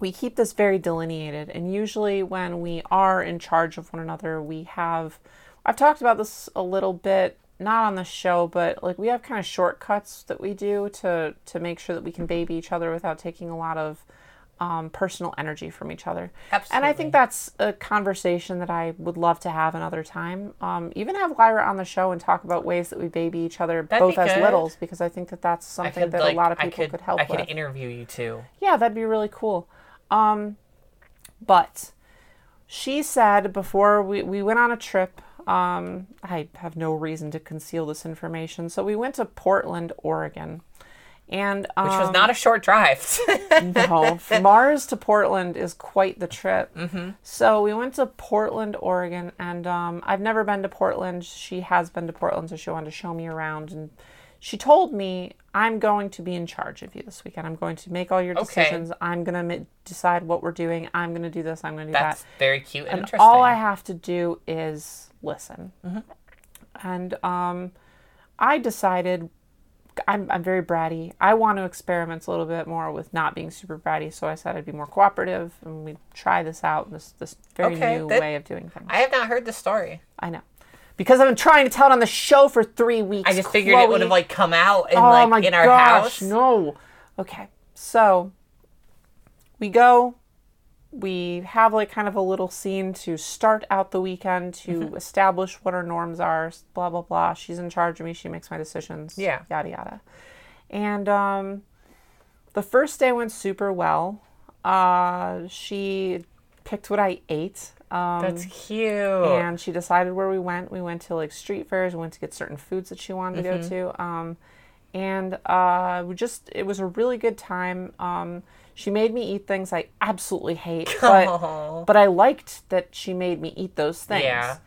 Speaker 1: we keep this very delineated. And usually, when we are in charge of one another, we have, I've talked about this a little bit, not on the show, but like we have kind of shortcuts that we do to, to make sure that we can baby each other without taking a lot of um, personal energy from each other. Absolutely. And I think that's a conversation that I would love to have another time. Um, even have Lyra on the show and talk about ways that we baby each other
Speaker 2: That'd
Speaker 1: both
Speaker 2: be
Speaker 1: as littles because I think that that's something
Speaker 2: could
Speaker 1: that
Speaker 2: like,
Speaker 1: a lot of
Speaker 2: I
Speaker 1: people
Speaker 2: could,
Speaker 1: could help
Speaker 2: I could
Speaker 1: with.
Speaker 2: interview you too.
Speaker 1: Yeah, that'd be really cool. Um, but she said before we, we went on a trip, um, I have no reason to conceal this information. So we went to Portland, Oregon. And um,
Speaker 2: Which was not a short drive.
Speaker 1: no, from Mars to Portland is quite the trip. Mm-hmm. So we went to Portland, Oregon, and um, I've never been to Portland. She has been to Portland, so she wanted to show me around. And she told me, "I'm going to be in charge of you this weekend. I'm going to make all your
Speaker 2: Okay.
Speaker 1: decisions. I'm going to decide what we're doing. I'm going to do this. I'm going to do
Speaker 2: That's
Speaker 1: that."
Speaker 2: very cute and,
Speaker 1: and
Speaker 2: interesting.
Speaker 1: all I have to do is listen.
Speaker 2: Mm-hmm.
Speaker 1: And um, I decided I'm, I'm very bratty. I want to experiment a little bit more with not being super bratty, so I said I'd be more cooperative and we'd try this out. This this very
Speaker 2: Okay,
Speaker 1: new
Speaker 2: that-
Speaker 1: way of doing things.
Speaker 2: I have not heard the story.
Speaker 1: I know because I've been trying to tell it on the show for three weeks.
Speaker 2: I just figured it would have like come out in
Speaker 1: oh
Speaker 2: like
Speaker 1: my
Speaker 2: in our
Speaker 1: gosh,
Speaker 2: house.
Speaker 1: no. Okay, so we go. We have like kind of a little scene to start out the weekend to
Speaker 2: Mm-hmm.
Speaker 1: establish what our norms are. Blah blah blah. She's in charge of me. She makes my decisions.
Speaker 2: Yeah.
Speaker 1: Yada yada. And um, the first day went super well. Uh, she picked what I ate. Um,
Speaker 2: That's cute.
Speaker 1: and she decided where we went. We went to like street fairs. We went to get certain foods that she wanted to
Speaker 2: Mm-hmm.
Speaker 1: go to. Um, and uh, we just it was a really good time. Um, she made me eat things I absolutely hate, but but I liked that she made me eat those things.
Speaker 2: Yeah.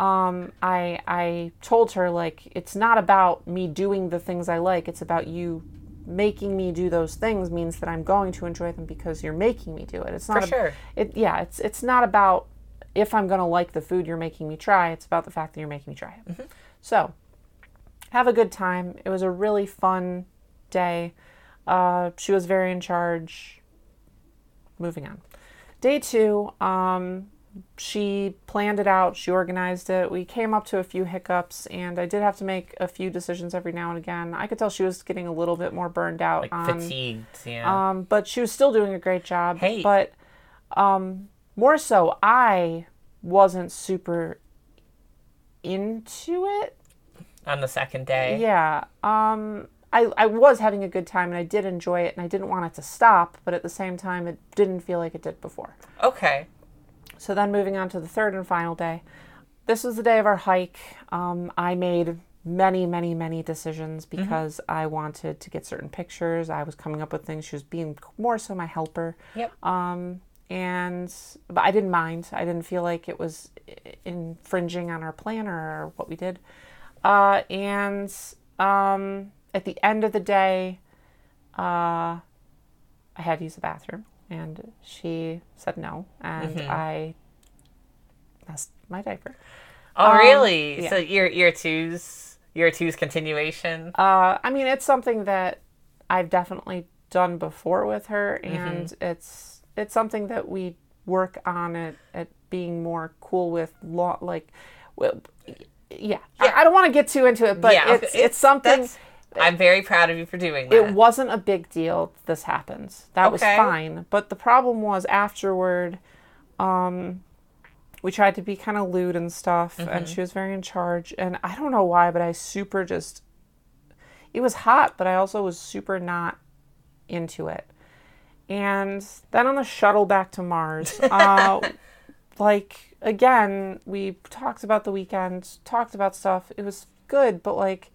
Speaker 1: Um, I I told her like it's not about me doing the things I like. It's about you making me do those things means that I'm going to enjoy them because you're making me do it. It's not
Speaker 2: For
Speaker 1: a-
Speaker 2: sure.
Speaker 1: it yeah it's it's not about if I'm going to like the food you're making me try. It's about the fact that you're making me try it. So, have a good time. It was a really fun day. Uh, she was very in charge. Moving on. Day two, um, she planned it out, she organized it. We came up to a few hiccups, and I did have to make a few decisions every now and again. I could tell she was getting a little bit more burned out
Speaker 2: Like
Speaker 1: on
Speaker 2: fatigued, yeah.
Speaker 1: um, but she was still doing a great job.
Speaker 2: Hey.
Speaker 1: But um, more so, I wasn't super into it.
Speaker 2: on the second day.
Speaker 1: Yeah. Um, I, I was having a good time and I did enjoy it and I didn't want it to stop, but at the same time, it didn't feel like it did before.
Speaker 2: Okay.
Speaker 1: So then moving on to the third and final day. This was the day of our hike. Um, I made many, many, many decisions because I wanted to get certain pictures. I was coming up with things. She was being more so my helper.
Speaker 2: Yep.
Speaker 1: Um, and but I didn't mind. I didn't feel like it was infringing on our plan or what we did. Uh, and um, at the end of the day, uh, I had to use the bathroom, and she said no, and I messed my diaper.
Speaker 2: Oh,
Speaker 1: Um,
Speaker 2: really?
Speaker 1: yeah.
Speaker 2: So year year two's year two's continuation.
Speaker 1: Uh, I mean, it's something that I've definitely done before with her, and it's it's something that we work on at, at being more cool with law. Like, well, yeah, I, I don't want to get too into it, but
Speaker 2: yeah,
Speaker 1: it's, it's something.
Speaker 2: I'm very proud of you for doing that.
Speaker 1: It wasn't a big deal. This happens. That was fine. But the problem was afterward. Um, we tried to be kind of lewd and stuff, and she was very in charge. And I don't know why, but I super just. It was hot, but I also was super not into it. And then on the shuttle back to Mars, uh, like again, we talked about the weekend, talked about stuff. It was good, but like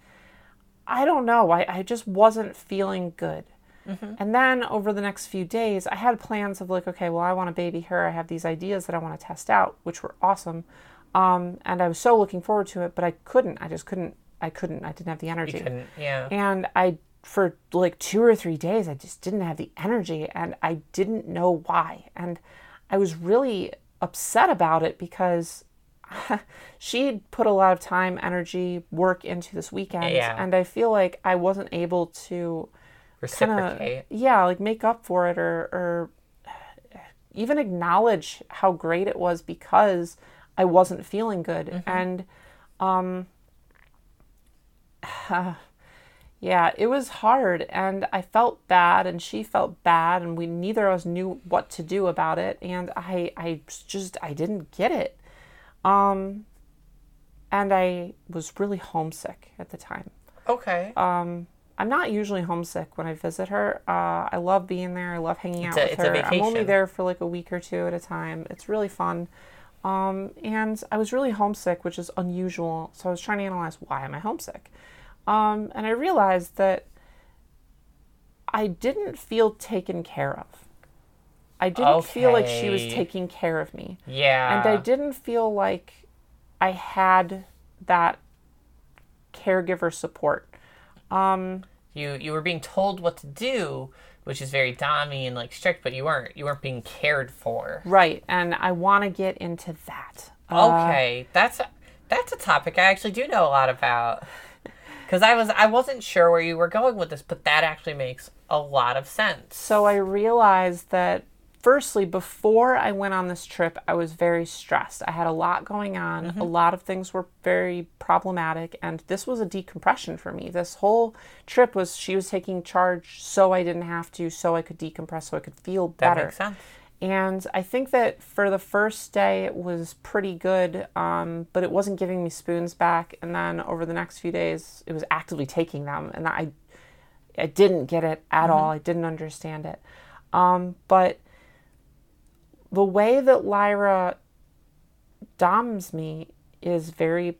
Speaker 1: I don't know. I, I just wasn't feeling good. And then over the next few days, I had plans of like, okay, well, I want to baby her. I have these ideas that I want to test out, which were awesome. Um, and I was so looking forward to it, but I couldn't. I just couldn't. I couldn't. I didn't have the energy.
Speaker 2: Couldn't- yeah.
Speaker 1: And I, for like two or three days, I just didn't have the energy and I didn't know why. And I was really upset about it because she put a lot of time, energy, work into this weekend.
Speaker 2: Yeah.
Speaker 1: And I feel like I wasn't able to
Speaker 2: Reciprocate.
Speaker 1: yeah, like make up for it or, or even acknowledge how great it was because I wasn't feeling good. And, um, yeah, it was hard and I felt bad and she felt bad and we neither of us knew what to do about it and I I just I didn't get it. Um and I was really homesick at the time.
Speaker 2: Okay.
Speaker 1: Um I'm not usually homesick when I visit her. Uh, I love being there. I love hanging out
Speaker 2: a-
Speaker 1: with
Speaker 2: it's a
Speaker 1: her. I'm only there for like a week or two at a time. It's really fun. Um, and I was really homesick, which is unusual. So I was trying to analyze why am I homesick? Um, and I realized that I didn't feel taken care of. I didn't feel like she was taking care of me.
Speaker 2: yeah.
Speaker 1: And I didn't feel like I had that caregiver support. Um,
Speaker 2: You you were being told what to do, which is very dommy and like strict, but you weren't. You weren't being cared for.
Speaker 1: right. And I want to get into that. Uh,
Speaker 2: Okay, that's a, that's a topic I actually do know a lot about. Because I was I wasn't sure where you were going with this, but that actually makes a lot of sense.
Speaker 1: So I realized that, firstly, before I went on this trip, I was very stressed. I had a lot going on, mm-hmm. a lot of things were very problematic, and this was a decompression for me. This whole trip was she was taking charge so I didn't have to, so I could decompress, so I could feel
Speaker 2: That
Speaker 1: better.
Speaker 2: makes sense.
Speaker 1: And I think that for the first day it was pretty good, um, but it wasn't giving me spoons back. And then over the next few days, it was actively taking them, and I, I didn't get it at all. I didn't understand it. Um, but the way that Lyra doms me is very,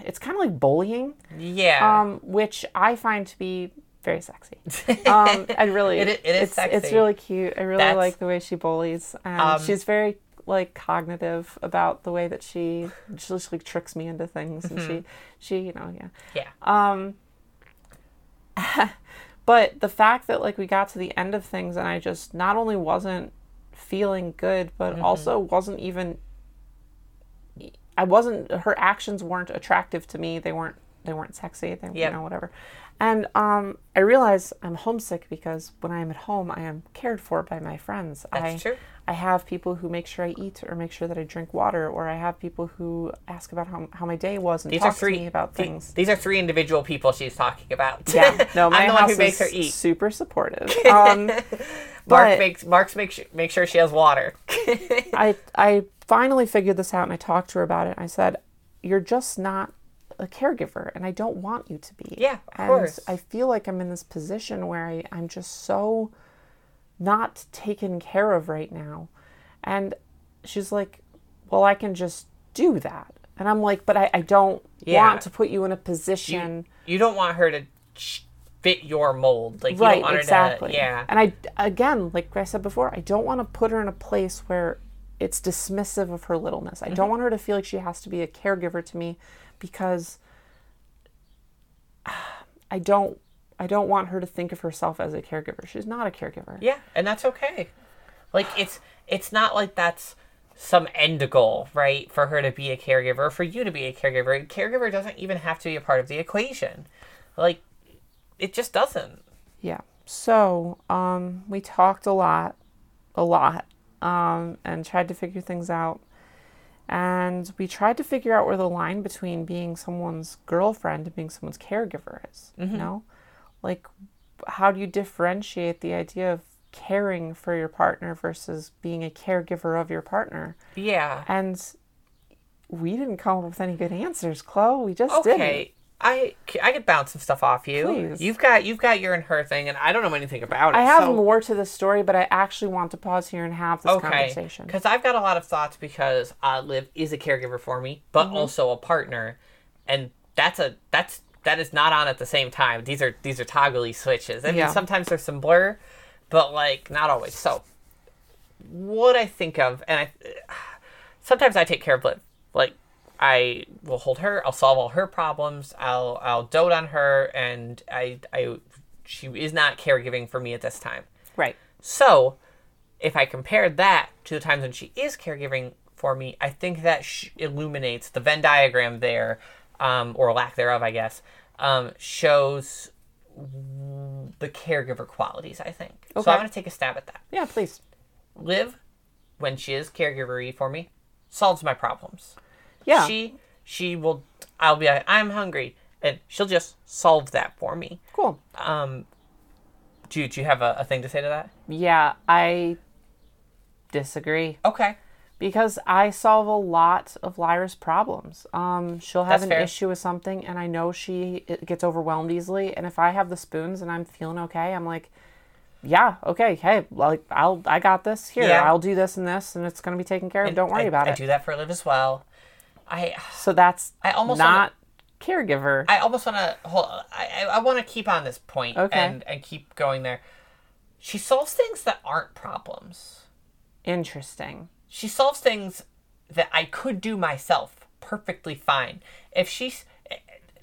Speaker 1: it's kind of like bullying,
Speaker 2: Yeah.
Speaker 1: um, which I find to be very sexy. Um, I really,
Speaker 2: It it is
Speaker 1: it's, It's really cute. I really
Speaker 2: That's-
Speaker 1: like the way she bullies, and
Speaker 2: Um,
Speaker 1: she's very like cognitive about the way that she she just like tricks me into things, and she she you know yeah.
Speaker 2: yeah.
Speaker 1: Um, but the fact that like we got to the end of things and I just not only wasn't feeling good, but
Speaker 2: Mm-hmm.
Speaker 1: also wasn't even I wasn't her actions weren't attractive to me. They weren't they weren't sexy. They
Speaker 2: Yep.
Speaker 1: you know whatever. And um, I realize I'm homesick because when I am at home, I am cared for by my friends.
Speaker 2: That's
Speaker 1: I,
Speaker 2: true.
Speaker 1: I have people who make sure I eat or make sure that I drink water, or I have people who ask about how, how my day was and
Speaker 2: These
Speaker 1: talk
Speaker 2: are three
Speaker 1: to me about
Speaker 2: the-
Speaker 1: things.
Speaker 2: These are three individual people she's talking about.
Speaker 1: yeah, no, my
Speaker 2: I'm the one who makes
Speaker 1: is
Speaker 2: her eat.
Speaker 1: super supportive. Um,
Speaker 2: Mark makes Mark's make sure, make sure she has water.
Speaker 1: I I finally figured this out and I talked to her about it. I said, "You're just not a caregiver, and I don't want you to be."
Speaker 2: Yeah, of
Speaker 1: and
Speaker 2: course.
Speaker 1: I feel like I'm in this position where I, I'm just so not taken care of right now, and she's like, "Well, I can just do that," and I'm like, "But I, I don't
Speaker 2: Yeah.
Speaker 1: want to put you in a position."
Speaker 2: you don't want her to fit your mold. Like you
Speaker 1: right
Speaker 2: don't want
Speaker 1: exactly
Speaker 2: her to. Yeah.
Speaker 1: and i again like i said before i don't want to put her in a place where it's dismissive of her littleness i
Speaker 2: Mm-hmm.
Speaker 1: don't want her to feel like she has to be a caregiver to me because i don't i don't want her to think of herself as a caregiver she's not a caregiver
Speaker 2: Yeah, and that's okay. Like it's it's not like that's some end goal, right? For her to be a caregiver, for you to be a caregiver. A caregiver doesn't even have to be a part of the equation. Like it just doesn't.
Speaker 1: yeah so um we talked a lot a lot um and tried to figure things out and we tried to figure out where the line between being someone's girlfriend and being someone's caregiver is you mm-hmm. know? Like how do you differentiate the idea of caring for your partner versus being a caregiver of your partner?
Speaker 2: Yeah.
Speaker 1: and we didn't come up with any good answers chloe. We just didn't.
Speaker 2: Okay. I I could bounce some stuff off you.
Speaker 1: Please.
Speaker 2: You've got you've got your and her thing, and I don't know anything about it.
Speaker 1: i have
Speaker 2: so-
Speaker 1: more to this story but i actually want to pause here and have this
Speaker 2: okay
Speaker 1: conversation
Speaker 2: because i've got a lot of thoughts because uh, liv is a caregiver for me but
Speaker 1: Mm-hmm.
Speaker 2: also a partner and that's a that's that is not on at the same time these are these are toggly switches i mean
Speaker 1: Yeah.
Speaker 2: sometimes there's some blur but like not always so what i think of and i sometimes i take care of liv like i will hold her i'll solve all her problems i'll i'll dote on her and i i she is not caregiving for me at this time
Speaker 1: right
Speaker 2: so, if I compare that to the times when she is caregiving for me, I think that sh- illuminates the Venn diagram there, um, or lack thereof, I guess, um, shows the caregiver qualities, I think.
Speaker 1: Okay.
Speaker 2: So, I'm to take a stab at that.
Speaker 1: yeah please
Speaker 2: Liv, when she is caregivery for me, solves my problems.
Speaker 1: Yeah
Speaker 2: She, she will, I'll be like, I'm hungry, and she'll just solve that for me.
Speaker 1: cool
Speaker 2: Um, do, you- do you have a, a thing to say to that?
Speaker 1: yeah i disagree
Speaker 2: Okay.
Speaker 1: because I solve a lot of Lyra's problems. Um, she'll have
Speaker 2: That's
Speaker 1: an
Speaker 2: fair.
Speaker 1: issue with something, and I know she gets overwhelmed easily. And if I have the spoons and I'm feeling okay, I'm like, yeah, okay, hey, like I'll I got this. Here,
Speaker 2: Yeah.
Speaker 1: I'll do this and this, and it's gonna be taken care of. Don't worry
Speaker 2: I,
Speaker 1: about
Speaker 2: I
Speaker 1: it.
Speaker 2: I do that for Liv as well. I
Speaker 1: So that's
Speaker 2: I almost
Speaker 1: not caregiver.
Speaker 2: I almost want to hold. I I, I want to keep on this point
Speaker 1: Okay.
Speaker 2: and and keep going there. She solves things that aren't problems.
Speaker 1: Interesting.
Speaker 2: She solves things that I could do myself perfectly fine. If she's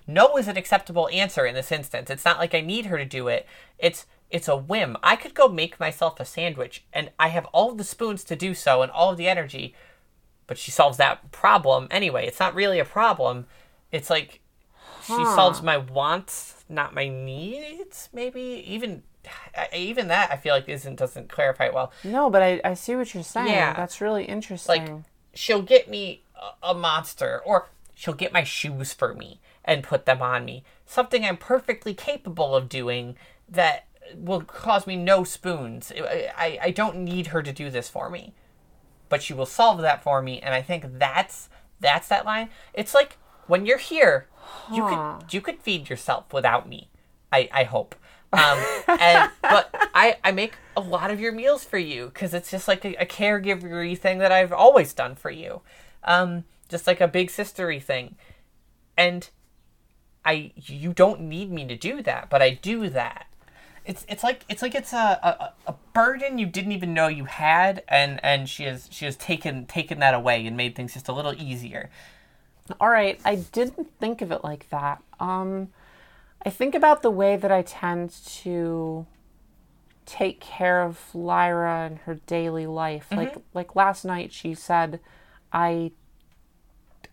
Speaker 2: no is an acceptable answer in this instance. It's not like I need her to do it. It's it's a whim. I could go make myself a sandwich and I have all the spoons to do so and all of the energy, but she solves that problem anyway. It's not really a problem. It's like she solves my wants, not my needs. Maybe even even that I feel like isn't doesn't clarify it well.
Speaker 1: No, but I, I see what you're saying.
Speaker 2: Yeah.
Speaker 1: That's really interesting.
Speaker 2: Like she'll get me a, a monster, or she'll get my shoes for me and put them on me. Something I'm perfectly capable of doing that will cause me no spoons. I, I, I don't need her to do this for me, but she will solve that for me, and I think that's that's that line. It's like when you're here, you could you could feed yourself without me. I I hope. Um, and but I I make a lot of your meals for you because it's just like a, a caregivery thing that I've always done for you, um, just like a big sistery thing, and I you don't need me to do that, but I do that. It's it's like it's like it's a, a, a burden you didn't even know you had, and and she has she has taken taken that away and made things just a little easier.
Speaker 1: All right, I didn't think of it like that. Um, I think about the way that I tend to take care of Lyra and her daily life. Like like last night, she said, "I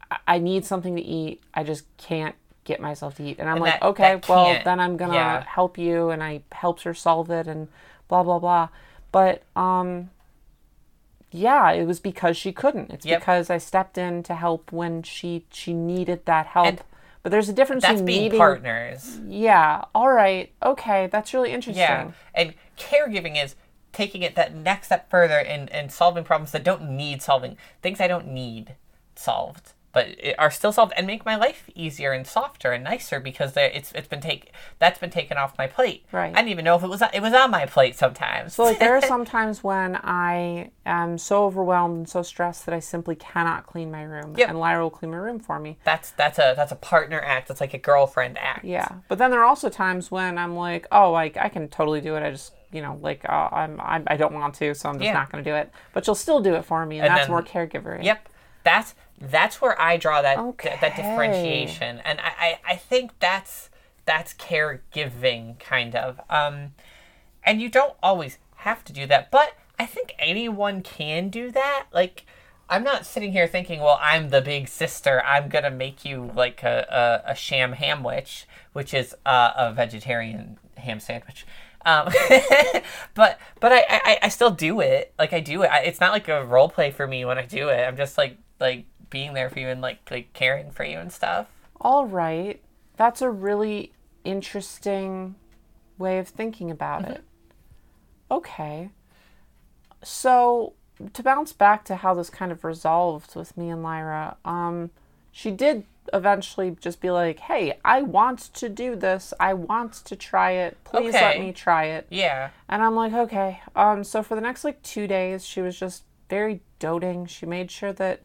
Speaker 1: I- I need something to eat. I just can't get myself to eat. And I'm
Speaker 2: And
Speaker 1: like,
Speaker 2: that-
Speaker 1: okay,
Speaker 2: that
Speaker 1: well, then I'm going to
Speaker 2: yeah.
Speaker 1: help you. And I helped her solve it and blah, blah, blah. But, um, yeah, it was because she couldn't. It's
Speaker 2: Yep.
Speaker 1: because I stepped in to help when she she needed that help.
Speaker 2: And
Speaker 1: but there's a difference
Speaker 2: That's
Speaker 1: in
Speaker 2: being
Speaker 1: needing.
Speaker 2: partners.
Speaker 1: Yeah. All right. Okay. That's really interesting.
Speaker 2: Yeah. And caregiving is taking it that next step further and, and solving problems that don't need solving. Things I don't need solved. But it, are still solved and make my life easier and softer and nicer because it's it's been take that's been taken off my plate.
Speaker 1: Right.
Speaker 2: I didn't even know if it was it was on my plate sometimes.
Speaker 1: So like there are some times when I am so overwhelmed and so stressed that I simply cannot clean my room,
Speaker 2: Yep.
Speaker 1: and Lyra will clean my room for me.
Speaker 2: that's that's a that's a partner act. That's like a girlfriend act.
Speaker 1: Yeah, but then there are also times when I'm like, oh, like I can totally do it. I just you know like uh, I'm, I'm I don't want to, so I'm just
Speaker 2: Yeah.
Speaker 1: not going to do it. But she'll still do it for me, and,
Speaker 2: And
Speaker 1: that's
Speaker 2: then-
Speaker 1: more caregiver.
Speaker 2: Yep. That's that's where I draw that that, that differentiation, and I, I I think that's that's caregiving kind of. Um, and you don't always have to do that, but I think anyone can do that. Like. I'm not sitting here thinking, well, I'm the big sister. I'm gonna make you like a, a, a sham hamwich, which is uh, a vegetarian ham sandwich. Um, but but I, I I still do it. Like I do it. I, it's not like a role play for me when I do it. I'm just like like being there for you and like like caring for you and stuff.
Speaker 1: All right, that's a really interesting way of thinking about
Speaker 2: Mm-hmm.
Speaker 1: it. Okay, so to bounce back to how this kind of resolved with me and Lyra, um, she did eventually just be like, "Hey, I want to do this. I want to try it. Please let me try it."
Speaker 2: Yeah.
Speaker 1: And I'm like, "Okay." Um, so for the next like two days, she was just very doting. She made sure that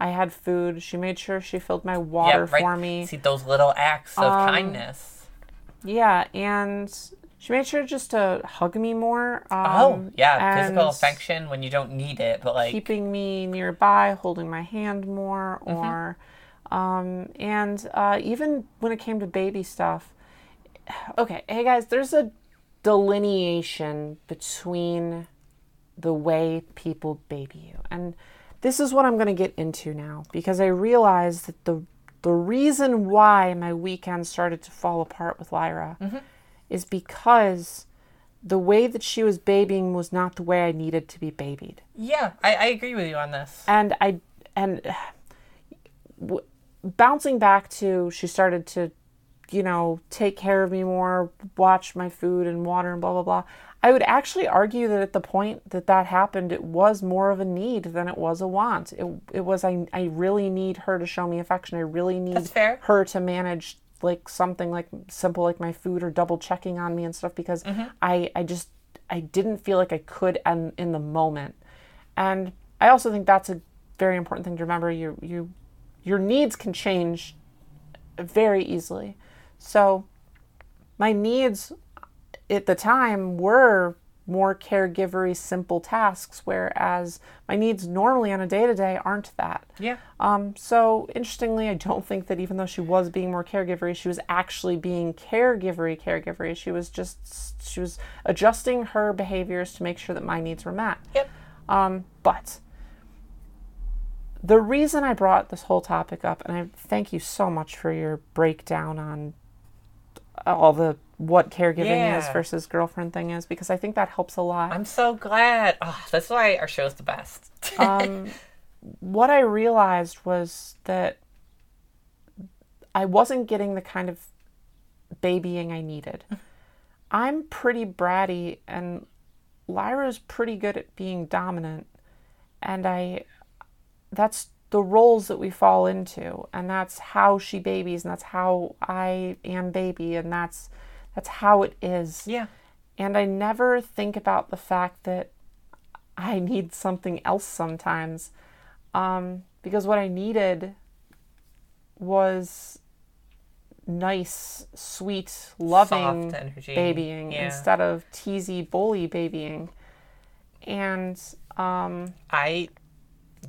Speaker 1: I had food. She made sure she filled my water
Speaker 2: yeah. Right.
Speaker 1: for me.
Speaker 2: See those little acts of
Speaker 1: Um,
Speaker 2: kindness.
Speaker 1: Yeah, and she made sure just to hug me more. Um,
Speaker 2: Oh yeah, physical affection when you don't need it, but like
Speaker 1: keeping me nearby, holding my hand more,
Speaker 2: Mm-hmm.
Speaker 1: or um, and uh, even when it came to baby stuff. Okay, hey guys, there's a delineation between the way people baby you, and this is what I'm going to get into now because I realized that the the reason why my weekend started to fall apart with Lyra mm-hmm. is because the way that she was babying was not the way I needed to be babied
Speaker 2: yeah, I, I agree with you on this.
Speaker 1: and I and w- bouncing back to she started to you know take care of me more watch my food and water and blah blah blah I would actually argue that at the point that that happened it was more of a need than it was a want it, it was I, I really need her to show me affection I really need her to manage like something like simple like my food or double checking on me and stuff because
Speaker 2: Mm-hmm.
Speaker 1: I I just I didn't feel like I could in, in the moment and I also think that's a very important thing to remember. You you your needs can change very easily. So my needs at the time were more caregivery simple tasks, whereas my needs normally on a day to day aren't that.
Speaker 2: Yeah.
Speaker 1: Um, so interestingly, I don't think that even though she was being more caregivery, she was actually being caregivery caregivery. She was just she was adjusting her behaviors to make sure that my needs were met.
Speaker 2: Yep.
Speaker 1: Um, but the reason I brought this whole topic up, and I thank you so much for your breakdown on all the what caregiving is versus girlfriend thing is, because I think that helps a lot.
Speaker 2: I'm so glad. Oh, that's why our show's the best.
Speaker 1: um, what I realized was that I wasn't getting the kind of babying I needed. I'm pretty bratty, and Lyra's pretty good at being dominant, and I that's the roles that we fall into, and that's how she babies, and that's how I am baby, and that's that's how it is.
Speaker 2: yeah.
Speaker 1: And I never think about the fact that I need something else sometimes. Um, because what I needed was nice, sweet, loving babying
Speaker 2: Yeah.
Speaker 1: instead of teasy, bully babying. And um,
Speaker 2: I,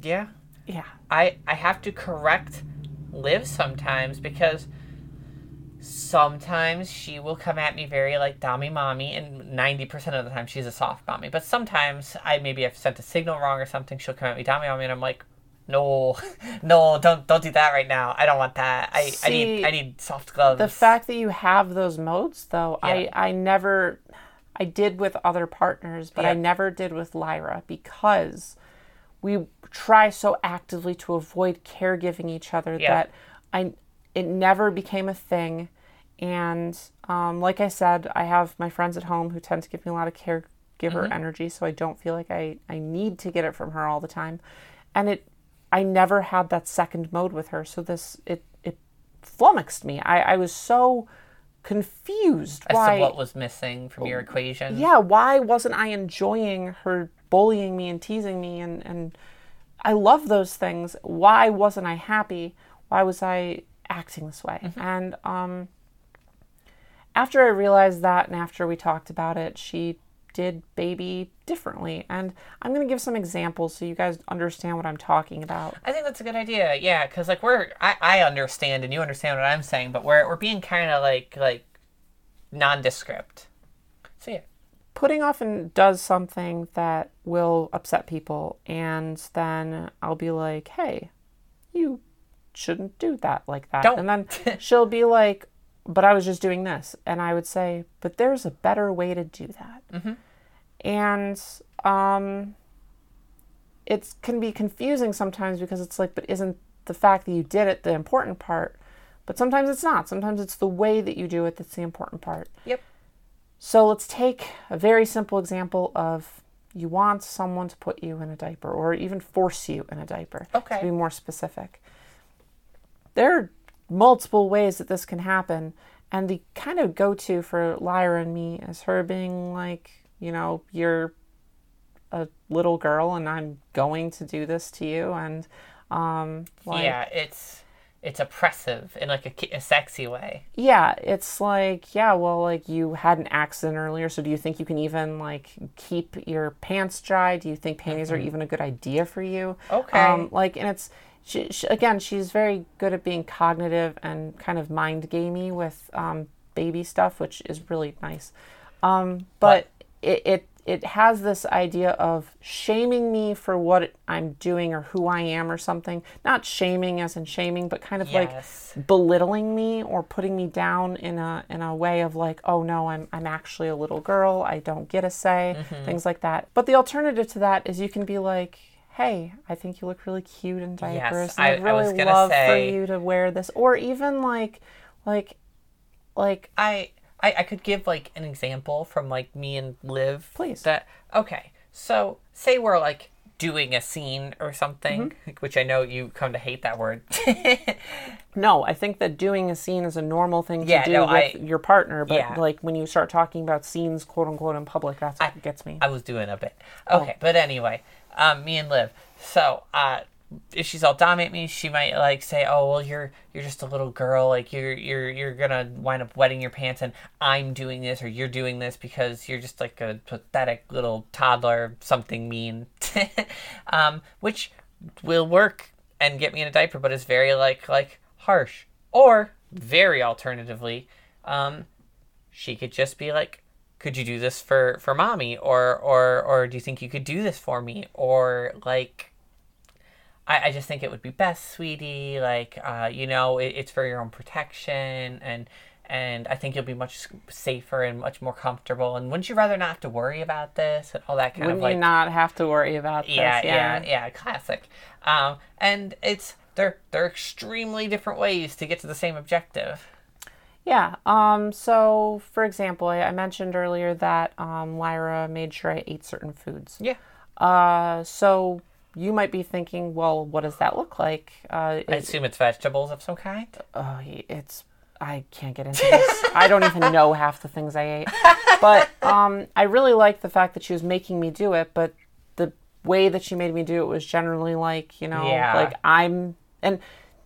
Speaker 2: yeah.
Speaker 1: Yeah,
Speaker 2: I I have to correct Liv sometimes because sometimes she will come at me very like dommy mommy and 90% of the time she's a soft mommy but sometimes i maybe i've sent a signal wrong or something she'll come at me dommy mommy and i'm like no, no, don't don't do that right now. I don't want that. I, I need I need soft gloves.
Speaker 1: The fact that you have those modes, though,
Speaker 2: Yeah.
Speaker 1: I I never, I did with other partners, but I never did with Lyra because we try so actively to avoid caregiving each other
Speaker 2: Yeah.
Speaker 1: that I it never became a thing. And um, like I said, I have my friends at home who tend to give me a lot of caregiver
Speaker 2: Mm-hmm.
Speaker 1: energy, so I don't feel like I, I need to get it from her all the time. And it I never had that second mode with her, so this it it flummoxed me. I, I was so confused
Speaker 2: as
Speaker 1: why
Speaker 2: to what was missing from your equation.
Speaker 1: yeah, why wasn't I enjoying her bullying me and teasing me and, and I love those things. Why wasn't I happy? Why was I acting this way? And um after I realized that and after we talked about it, she did baby differently. And I'm going to give some examples so you guys understand what I'm talking about.
Speaker 2: I think that's a good idea. Yeah, because like we're I, I understand and you understand what I'm saying, but we're we're being kind of like like nondescript. So yeah,
Speaker 1: Pudding often does something that will upset people, and then I'll be like, hey, you shouldn't do that like that.
Speaker 2: Don't.
Speaker 1: And then she'll be like, but I was just doing this. And I would say, but there's a better way to do that.
Speaker 2: Mm-hmm.
Speaker 1: And um, it can be confusing sometimes because it's like, but isn't the fact that you did it the important part? But sometimes it's not. Sometimes it's the way that you do it that's the important part.
Speaker 2: Yep.
Speaker 1: So let's take a very simple example of you want someone to put you in a diaper or even force you in a diaper.
Speaker 2: Okay.
Speaker 1: To be more specific. There are multiple ways that this can happen. And the kind of go to for Lyra and me is her being like, you know, you're a little girl and I'm going to do this to you. And, um, like,
Speaker 2: yeah, it's it's oppressive in like a, a sexy way.
Speaker 1: yeah, it's like, yeah, well, like you had an accident earlier, so do you think you can even like keep your pants dry? Do you think panties are even a good idea for you?
Speaker 2: Okay.
Speaker 1: Um, like, and it's she, she, again, she's very good at being cognitive and kind of mind gamey with um, baby stuff, which is really nice. Um, but it, it it has this idea of shaming me for what I'm doing or who I am or something. Not shaming as in shaming, but kind of
Speaker 2: Yes.
Speaker 1: like belittling me or putting me down in a in a way of like, oh no, I'm I'm actually a little girl. I don't get a say. Mm-hmm. Things like that. But the alternative to that is you can be like. Hey, I think you look really cute in diapers. and
Speaker 2: I-
Speaker 1: I'd
Speaker 2: I
Speaker 1: really
Speaker 2: was gonna
Speaker 1: love
Speaker 2: say-
Speaker 1: for you to wear this, or even like, like, like
Speaker 2: I, I I could give like an example from like me and Liv.
Speaker 1: Please.
Speaker 2: That okay. So say we're like doing a scene or something,
Speaker 1: Mm-hmm.
Speaker 2: which I know you come to hate that word.
Speaker 1: No, I think that doing a scene is a normal thing to
Speaker 2: Yeah,
Speaker 1: do
Speaker 2: no,
Speaker 1: with
Speaker 2: I-
Speaker 1: your partner, but
Speaker 2: Yeah.
Speaker 1: like when you start talking about scenes, quote unquote, in public, that's what gets me.
Speaker 2: I was doing a bit.
Speaker 1: Oh.
Speaker 2: Okay, but anyway, um, me and Liv. So, uh, if she's all dominate me, she might like say, "Oh, well, you're you're just a little girl. Like you're you're you're gonna wind up wetting your pants, and I'm doing this or you're doing this because you're just like a pathetic little toddler, something mean." um, which will work and get me in a diaper, but it's very like like harsh. Or very alternatively, um, she could just be like could you do this for for mommy or or or do you think you could do this for me or like I, I just think it would be best sweetie like uh, you know it, it's for your own protection and and I think you'll be much safer and much more comfortable and wouldn't you rather not have to worry about this and all that kind
Speaker 1: Wouldn't
Speaker 2: of like
Speaker 1: you not have to worry about this?
Speaker 2: yeah, yeah, yeah, classic. Um, and it's they're they're extremely different ways to get to the same objective.
Speaker 1: Yeah. Um, so, for example, I, I mentioned earlier that um, Lyra made sure I ate certain foods.
Speaker 2: Yeah.
Speaker 1: Uh, so you might be thinking, well, what does that look like? Uh,
Speaker 2: I assume it's vegetables of some kind.
Speaker 1: uh, it's I can't get into this. I don't even know half the things I ate. But um, I really liked the fact that she was making me do it, but the way that she made me do it was generally like, you know,
Speaker 2: Yeah.
Speaker 1: like I'm and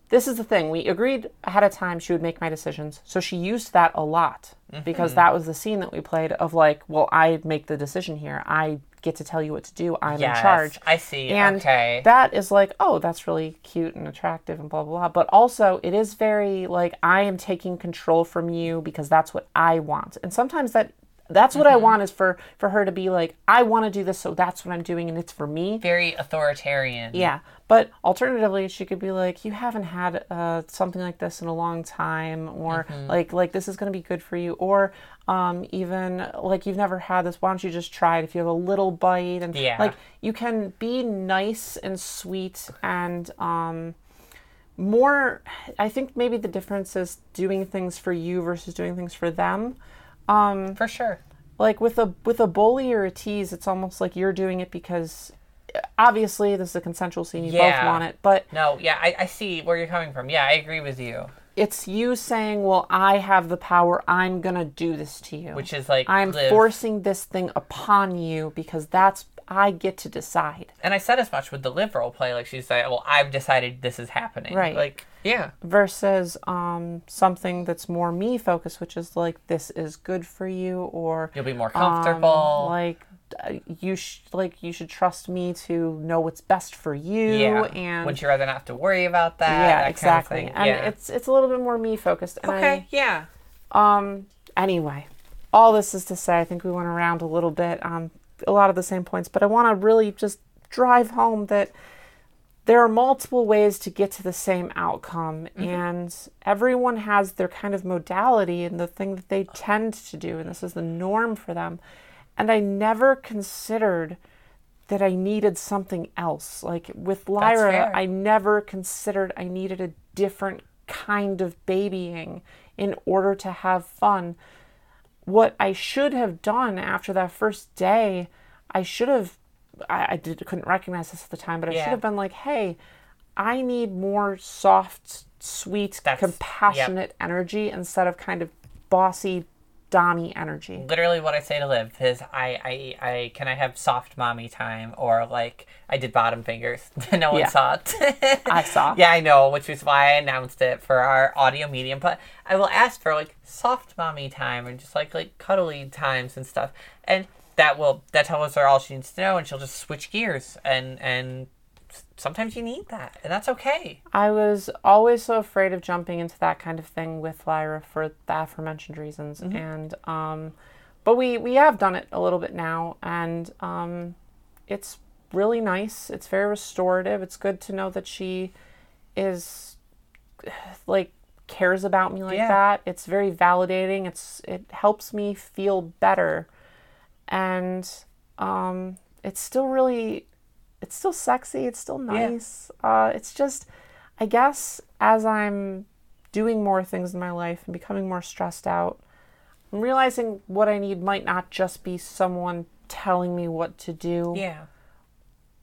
Speaker 1: this is the thing. We agreed ahead of time she would make my decisions. So she used that a lot because that was the scene that we played of like, well, I make the decision here. I get to tell you what to do. I'm
Speaker 2: Yes,
Speaker 1: in charge.
Speaker 2: I see.
Speaker 1: And
Speaker 2: okay.
Speaker 1: that is like, oh, that's really cute and attractive and blah, blah, blah. But also, it is very like, I am taking control from you because that's what I want. And sometimes that that's what I want is for for her to be like, I want to do this, so that's what I'm doing, and it's for me.
Speaker 2: Very authoritarian.
Speaker 1: Yeah, but alternatively, she could be like, "You haven't had uh, something like this in a long time," or
Speaker 2: Mm-hmm.
Speaker 1: like, "Like this is going to be good for you," or um, even like, "You've never had this. Why don't you just try it? If you have a little bite, and
Speaker 2: Yeah.
Speaker 1: like, you can be nice and sweet and um, more. I think maybe the difference is doing things for you versus doing things for them Um,
Speaker 2: For sure.
Speaker 1: like with a with a bully or a tease it's almost like you're doing it because obviously this is a consensual scene you both want it but
Speaker 2: No, yeah, I, I see where you're coming from. Yeah, I agree with you.
Speaker 1: it's you saying well i have the power i'm gonna do this to you
Speaker 2: Which is like
Speaker 1: i'm
Speaker 2: live-
Speaker 1: forcing this thing upon you because that's i get to decide
Speaker 2: And I said as much with the live role play. Like she's like, well, I've decided this is happening.
Speaker 1: Right.
Speaker 2: Like, yeah.
Speaker 1: versus um something that's more me focused which is like this is good for you or
Speaker 2: You'll be more
Speaker 1: um,
Speaker 2: comfortable.
Speaker 1: like uh, you sh- like you should trust me to know what's best for you
Speaker 2: yeah.
Speaker 1: and
Speaker 2: Would you rather not have to worry about that?
Speaker 1: yeah
Speaker 2: that
Speaker 1: exactly
Speaker 2: Kind of
Speaker 1: and
Speaker 2: yeah.
Speaker 1: it's it's a little bit more me focused and
Speaker 2: okay. yeah.
Speaker 1: Um anyway all this is to say i think we went around a little bit on a lot of the same points but i want to really just drive home that there are multiple ways to get to the same outcome mm-hmm. and everyone has their kind of modality and the thing that they tend to do and this is the norm for them. And i never considered that i needed something else. Like with lyra i never considered i needed a different kind of babying in order to have fun what I should have done after that first day, I should have, I, I did, couldn't recognize this at the time, but I
Speaker 2: Yeah.
Speaker 1: should have been like, hey, I need more soft, sweet,
Speaker 2: That's-
Speaker 1: compassionate energy instead of kind of bossy, dommy energy.
Speaker 2: Literally, what I say to Liv is, I, I, I, can I have soft mommy time, or like I did bottom fingers. no one
Speaker 1: Yeah.
Speaker 2: saw it.
Speaker 1: I saw.
Speaker 2: Yeah, I know, which is why I announced it for our audio medium. But I will ask for like soft mommy time and just like like cuddly times and stuff, and that will that tells her all she needs to know, and she'll just switch gears. And and sometimes you need that, and that's okay.
Speaker 1: I was always so afraid of jumping into that kind of thing with Lyra for the aforementioned reasons, and um, but we we have done it a little bit now, and um, it's really nice. It's very restorative. It's good to know that she is like cares about me like
Speaker 2: Yeah.
Speaker 1: that. It's very validating. It's it helps me feel better, and um, it's still really it's still sexy. It's still nice. Uh, it's just, I guess, as I'm doing more things in my life and becoming more stressed out, I'm realizing what I need might not just be someone telling me what to do,
Speaker 2: Yeah.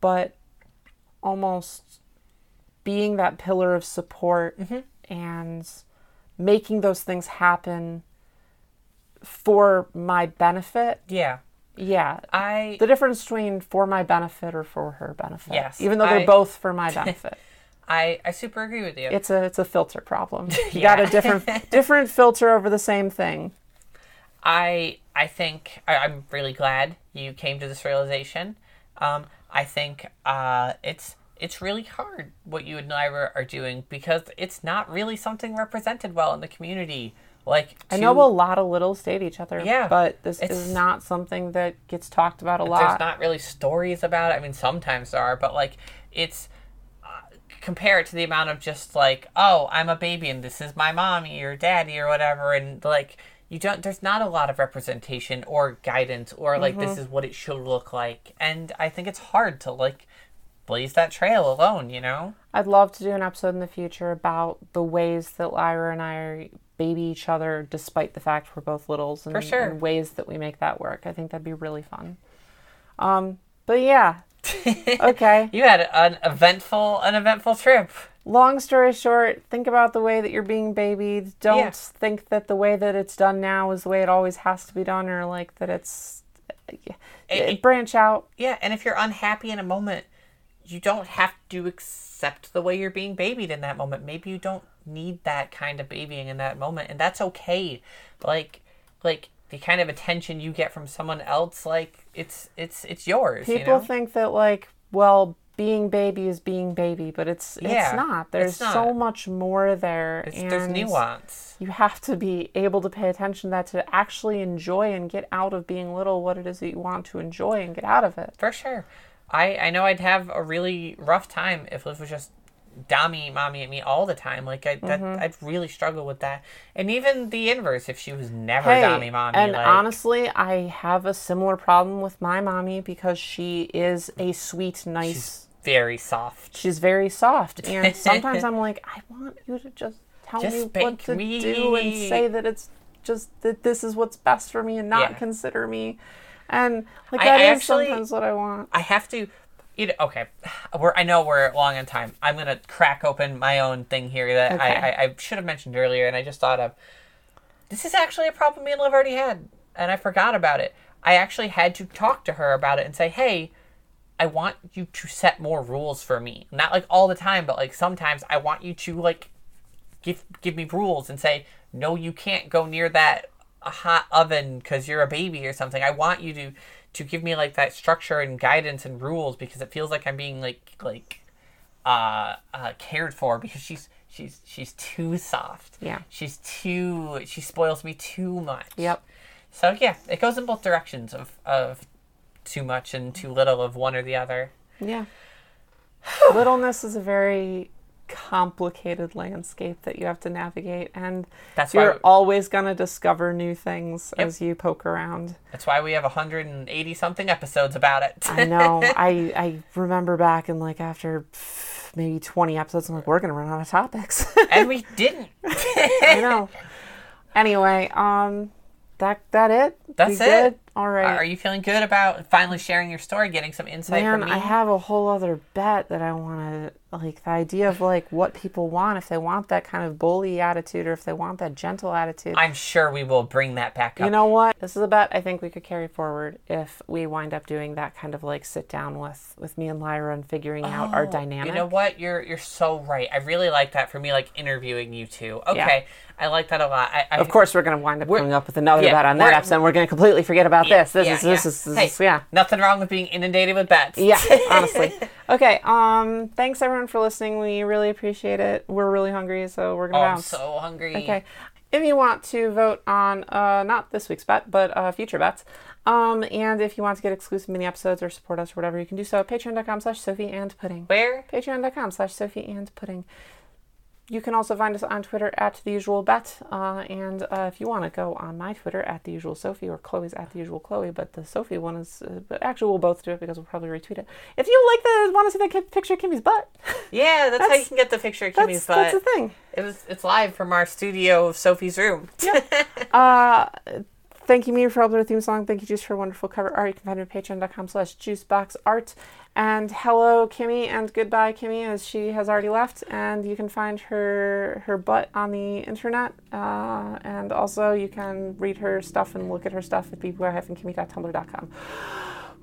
Speaker 1: but almost being that pillar of support and making those things happen for my benefit.
Speaker 2: Yeah.
Speaker 1: Yeah,
Speaker 2: I
Speaker 1: the difference between for my benefit or for her benefit.
Speaker 2: Yes,
Speaker 1: Even though they're
Speaker 2: I-
Speaker 1: both for my benefit.
Speaker 2: I I super agree with you.
Speaker 1: it's a it's a filter problem. You
Speaker 2: Yeah.
Speaker 1: got a different different filter over the same thing.
Speaker 2: I I think I, I'm really glad you came to this realization. Um, I think uh, it's it's really hard what you and Lyra are doing because it's not really something represented well in the community. Like
Speaker 1: I know a lot of littles date each other,
Speaker 2: Yeah,
Speaker 1: but this is not something that gets talked about a lot.
Speaker 2: there's not really stories about it. I mean, sometimes there are, but like it's uh, compare it to the amount of just like, oh, I'm a baby and this is my mommy or daddy or whatever, and like you don't. There's not a lot of representation or guidance or like this is what it should look like, and I think it's hard to like blaze that trail alone. You know?
Speaker 1: I'd love to do an episode in the future about the ways that Lyra and I baby each other despite the fact we're both littles and,
Speaker 2: For sure.
Speaker 1: and ways that we make that work. I think that'd be really fun. Um, but yeah. okay.
Speaker 2: You had an eventful an eventful trip.
Speaker 1: long story short, think about the way that you're being babied. Don't
Speaker 2: Yeah.
Speaker 1: think that the way that it's done now is the way it always has to be done, or like that it's
Speaker 2: it-
Speaker 1: branch out.
Speaker 2: Yeah, and if you're unhappy in a moment, you don't have to accept the way you're being babied in that moment. Maybe you don't need that kind of babying in that moment, and that's okay. Like, like the kind of attention you get from someone else, like it's it's it's yours.
Speaker 1: People
Speaker 2: you know?
Speaker 1: think that like, well, being baby is being baby, but it's
Speaker 2: Yeah,
Speaker 1: it's not. There's
Speaker 2: it's not.
Speaker 1: so much more there.
Speaker 2: It's,
Speaker 1: and
Speaker 2: there's nuance.
Speaker 1: You have to be able to pay attention to that to actually enjoy and get out of being little what it is that you want to enjoy and get out of it.
Speaker 2: For sure. I, I know I'd have a really rough time if Liv was just dommy mommy at me all the time. Like I that
Speaker 1: Mm-hmm.
Speaker 2: I'd really struggle with that. And even the inverse if she was never
Speaker 1: Hey,
Speaker 2: dommy mommy.
Speaker 1: and
Speaker 2: like,
Speaker 1: honestly, I have a similar problem with my mommy because she is a sweet, nice.
Speaker 2: she's very soft.
Speaker 1: she's very soft and sometimes i'm like i want you to just tell
Speaker 2: Just
Speaker 1: me what to
Speaker 2: me.
Speaker 1: do and say that it's just that this is what's best for me and not
Speaker 2: Yeah.
Speaker 1: consider me and like that
Speaker 2: I
Speaker 1: is
Speaker 2: actually-
Speaker 1: sometimes what i want
Speaker 2: I have to. Know, okay, we're. I know we're long on time. I'm gonna crack open my own thing here that
Speaker 1: Okay.
Speaker 2: I, I, I should have mentioned earlier, and I just thought of. This is actually a problem me and Liv already had, and I forgot about it. I actually had to talk to her about it and say, "Hey, I want you to set more rules for me. Not like all the time, but like sometimes I want you to like give give me rules and say, no, you can't go near that hot oven because you're a baby or something. I want you to to give me like that structure and guidance and rules because it feels like I'm being like like uh, uh cared for because she's she's she's too soft.
Speaker 1: Yeah.
Speaker 2: She's too she spoils me too much.
Speaker 1: yep
Speaker 2: So yeah, it goes in both directions of of too much and too little of one or the other.
Speaker 1: yeah littleness is a very complicated landscape that you have to navigate and
Speaker 2: That's why
Speaker 1: you're always going to discover new things
Speaker 2: Yep.
Speaker 1: as you poke around
Speaker 2: that's why we have 180 something episodes about it.
Speaker 1: I know. I I remember back in like after maybe twenty episodes, I'm like, we're gonna run out of topics.
Speaker 2: and we didn't.
Speaker 1: I know. Anyway, um, that that it.
Speaker 2: That's
Speaker 1: We
Speaker 2: it.
Speaker 1: good? All right.
Speaker 2: Are you feeling good about finally sharing your story, getting some insight
Speaker 1: Man,
Speaker 2: from me?
Speaker 1: I have a whole other bet that I want to like the idea of like what people want if they want that kind of bully attitude or if they want that gentle attitude.
Speaker 2: I'm sure we will bring that back up.
Speaker 1: You know what? This is a bet I think we could carry forward if we wind up doing that kind of like sit down with with me and Lyra and figuring out our
Speaker 2: Oh,
Speaker 1: dynamic.
Speaker 2: You know what? You're you're so right. I really like that for me, like interviewing you two. Okay, I like that a lot. I, I,
Speaker 1: Of course, we're going to wind up coming up with another
Speaker 2: yeah,
Speaker 1: bet on that episode. We're going to completely forget about this. This
Speaker 2: yeah,
Speaker 1: is this
Speaker 2: yeah.
Speaker 1: is this
Speaker 2: Hey,
Speaker 1: is yeah.
Speaker 2: Nothing wrong with being inundated with bets.
Speaker 1: Yeah, honestly. Okay, um thanks everyone for listening. We really appreciate it. We're really hungry, so we're
Speaker 2: Oh,
Speaker 1: going to
Speaker 2: I'm so hungry.
Speaker 1: Okay. If you want to vote on uh, not this week's bet, but uh, future bets, um, and if you want to get exclusive mini episodes or support us or whatever, you can do so at patreon.com slash Sophie and Pudding.
Speaker 2: Where?
Speaker 1: Patreon.com slash Sophie and Pudding. You can also find us on Twitter at the usual bet, uh, and uh, if you want to go on my Twitter at the usual Sophie or Chloe's at the usual Chloe, but the Sophie one is, uh, but actually we'll both do it because we'll probably retweet it. If you like the want to see the picture of Kimmy's butt,
Speaker 2: Yeah, that's, how you can get the picture of
Speaker 1: that's
Speaker 2: Kimmy's
Speaker 1: that's
Speaker 2: butt.
Speaker 1: the thing.
Speaker 2: It was it's live from our studio of Sophie's room.
Speaker 1: Uh, thank you, me, for helping with the theme song. Thank you, Juice, for wonderful cover art. You can find me at patreon.com slash juiceboxart. And hello, Kimmy, and goodbye, Kimmy, as she has already left. And you can find her her butt on the internet. Uh, and also, you can read her stuff and look at her stuff at bbboy-kimmy.tumblr.com.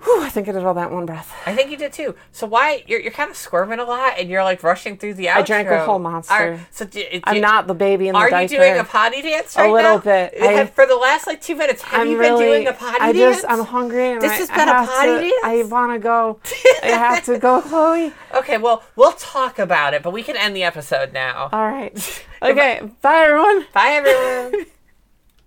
Speaker 1: Whew, I think I did all that one breath.
Speaker 2: I think you did too. So why you're, you're kind of squirming a lot and you're like rushing through the outro.
Speaker 1: I drank a whole monster.
Speaker 2: Are, so do, do,
Speaker 1: I'm not the baby in the
Speaker 2: Are
Speaker 1: diaper.
Speaker 2: you doing a potty dance
Speaker 1: A
Speaker 2: right
Speaker 1: little
Speaker 2: now?
Speaker 1: bit.
Speaker 2: Have-
Speaker 1: I-
Speaker 2: for the last like two minutes, have
Speaker 1: I'm
Speaker 2: you
Speaker 1: really,
Speaker 2: been doing a potty
Speaker 1: I
Speaker 2: dance?
Speaker 1: just, I'm hungry and
Speaker 2: This
Speaker 1: I,
Speaker 2: has been a potty
Speaker 1: to,
Speaker 2: dance?
Speaker 1: I want to go. I have to go, Chloe.
Speaker 2: Okay, well we'll talk about it, but we can end the episode now.
Speaker 1: All right. Okay. Bye, everyone.
Speaker 2: Bye everyone.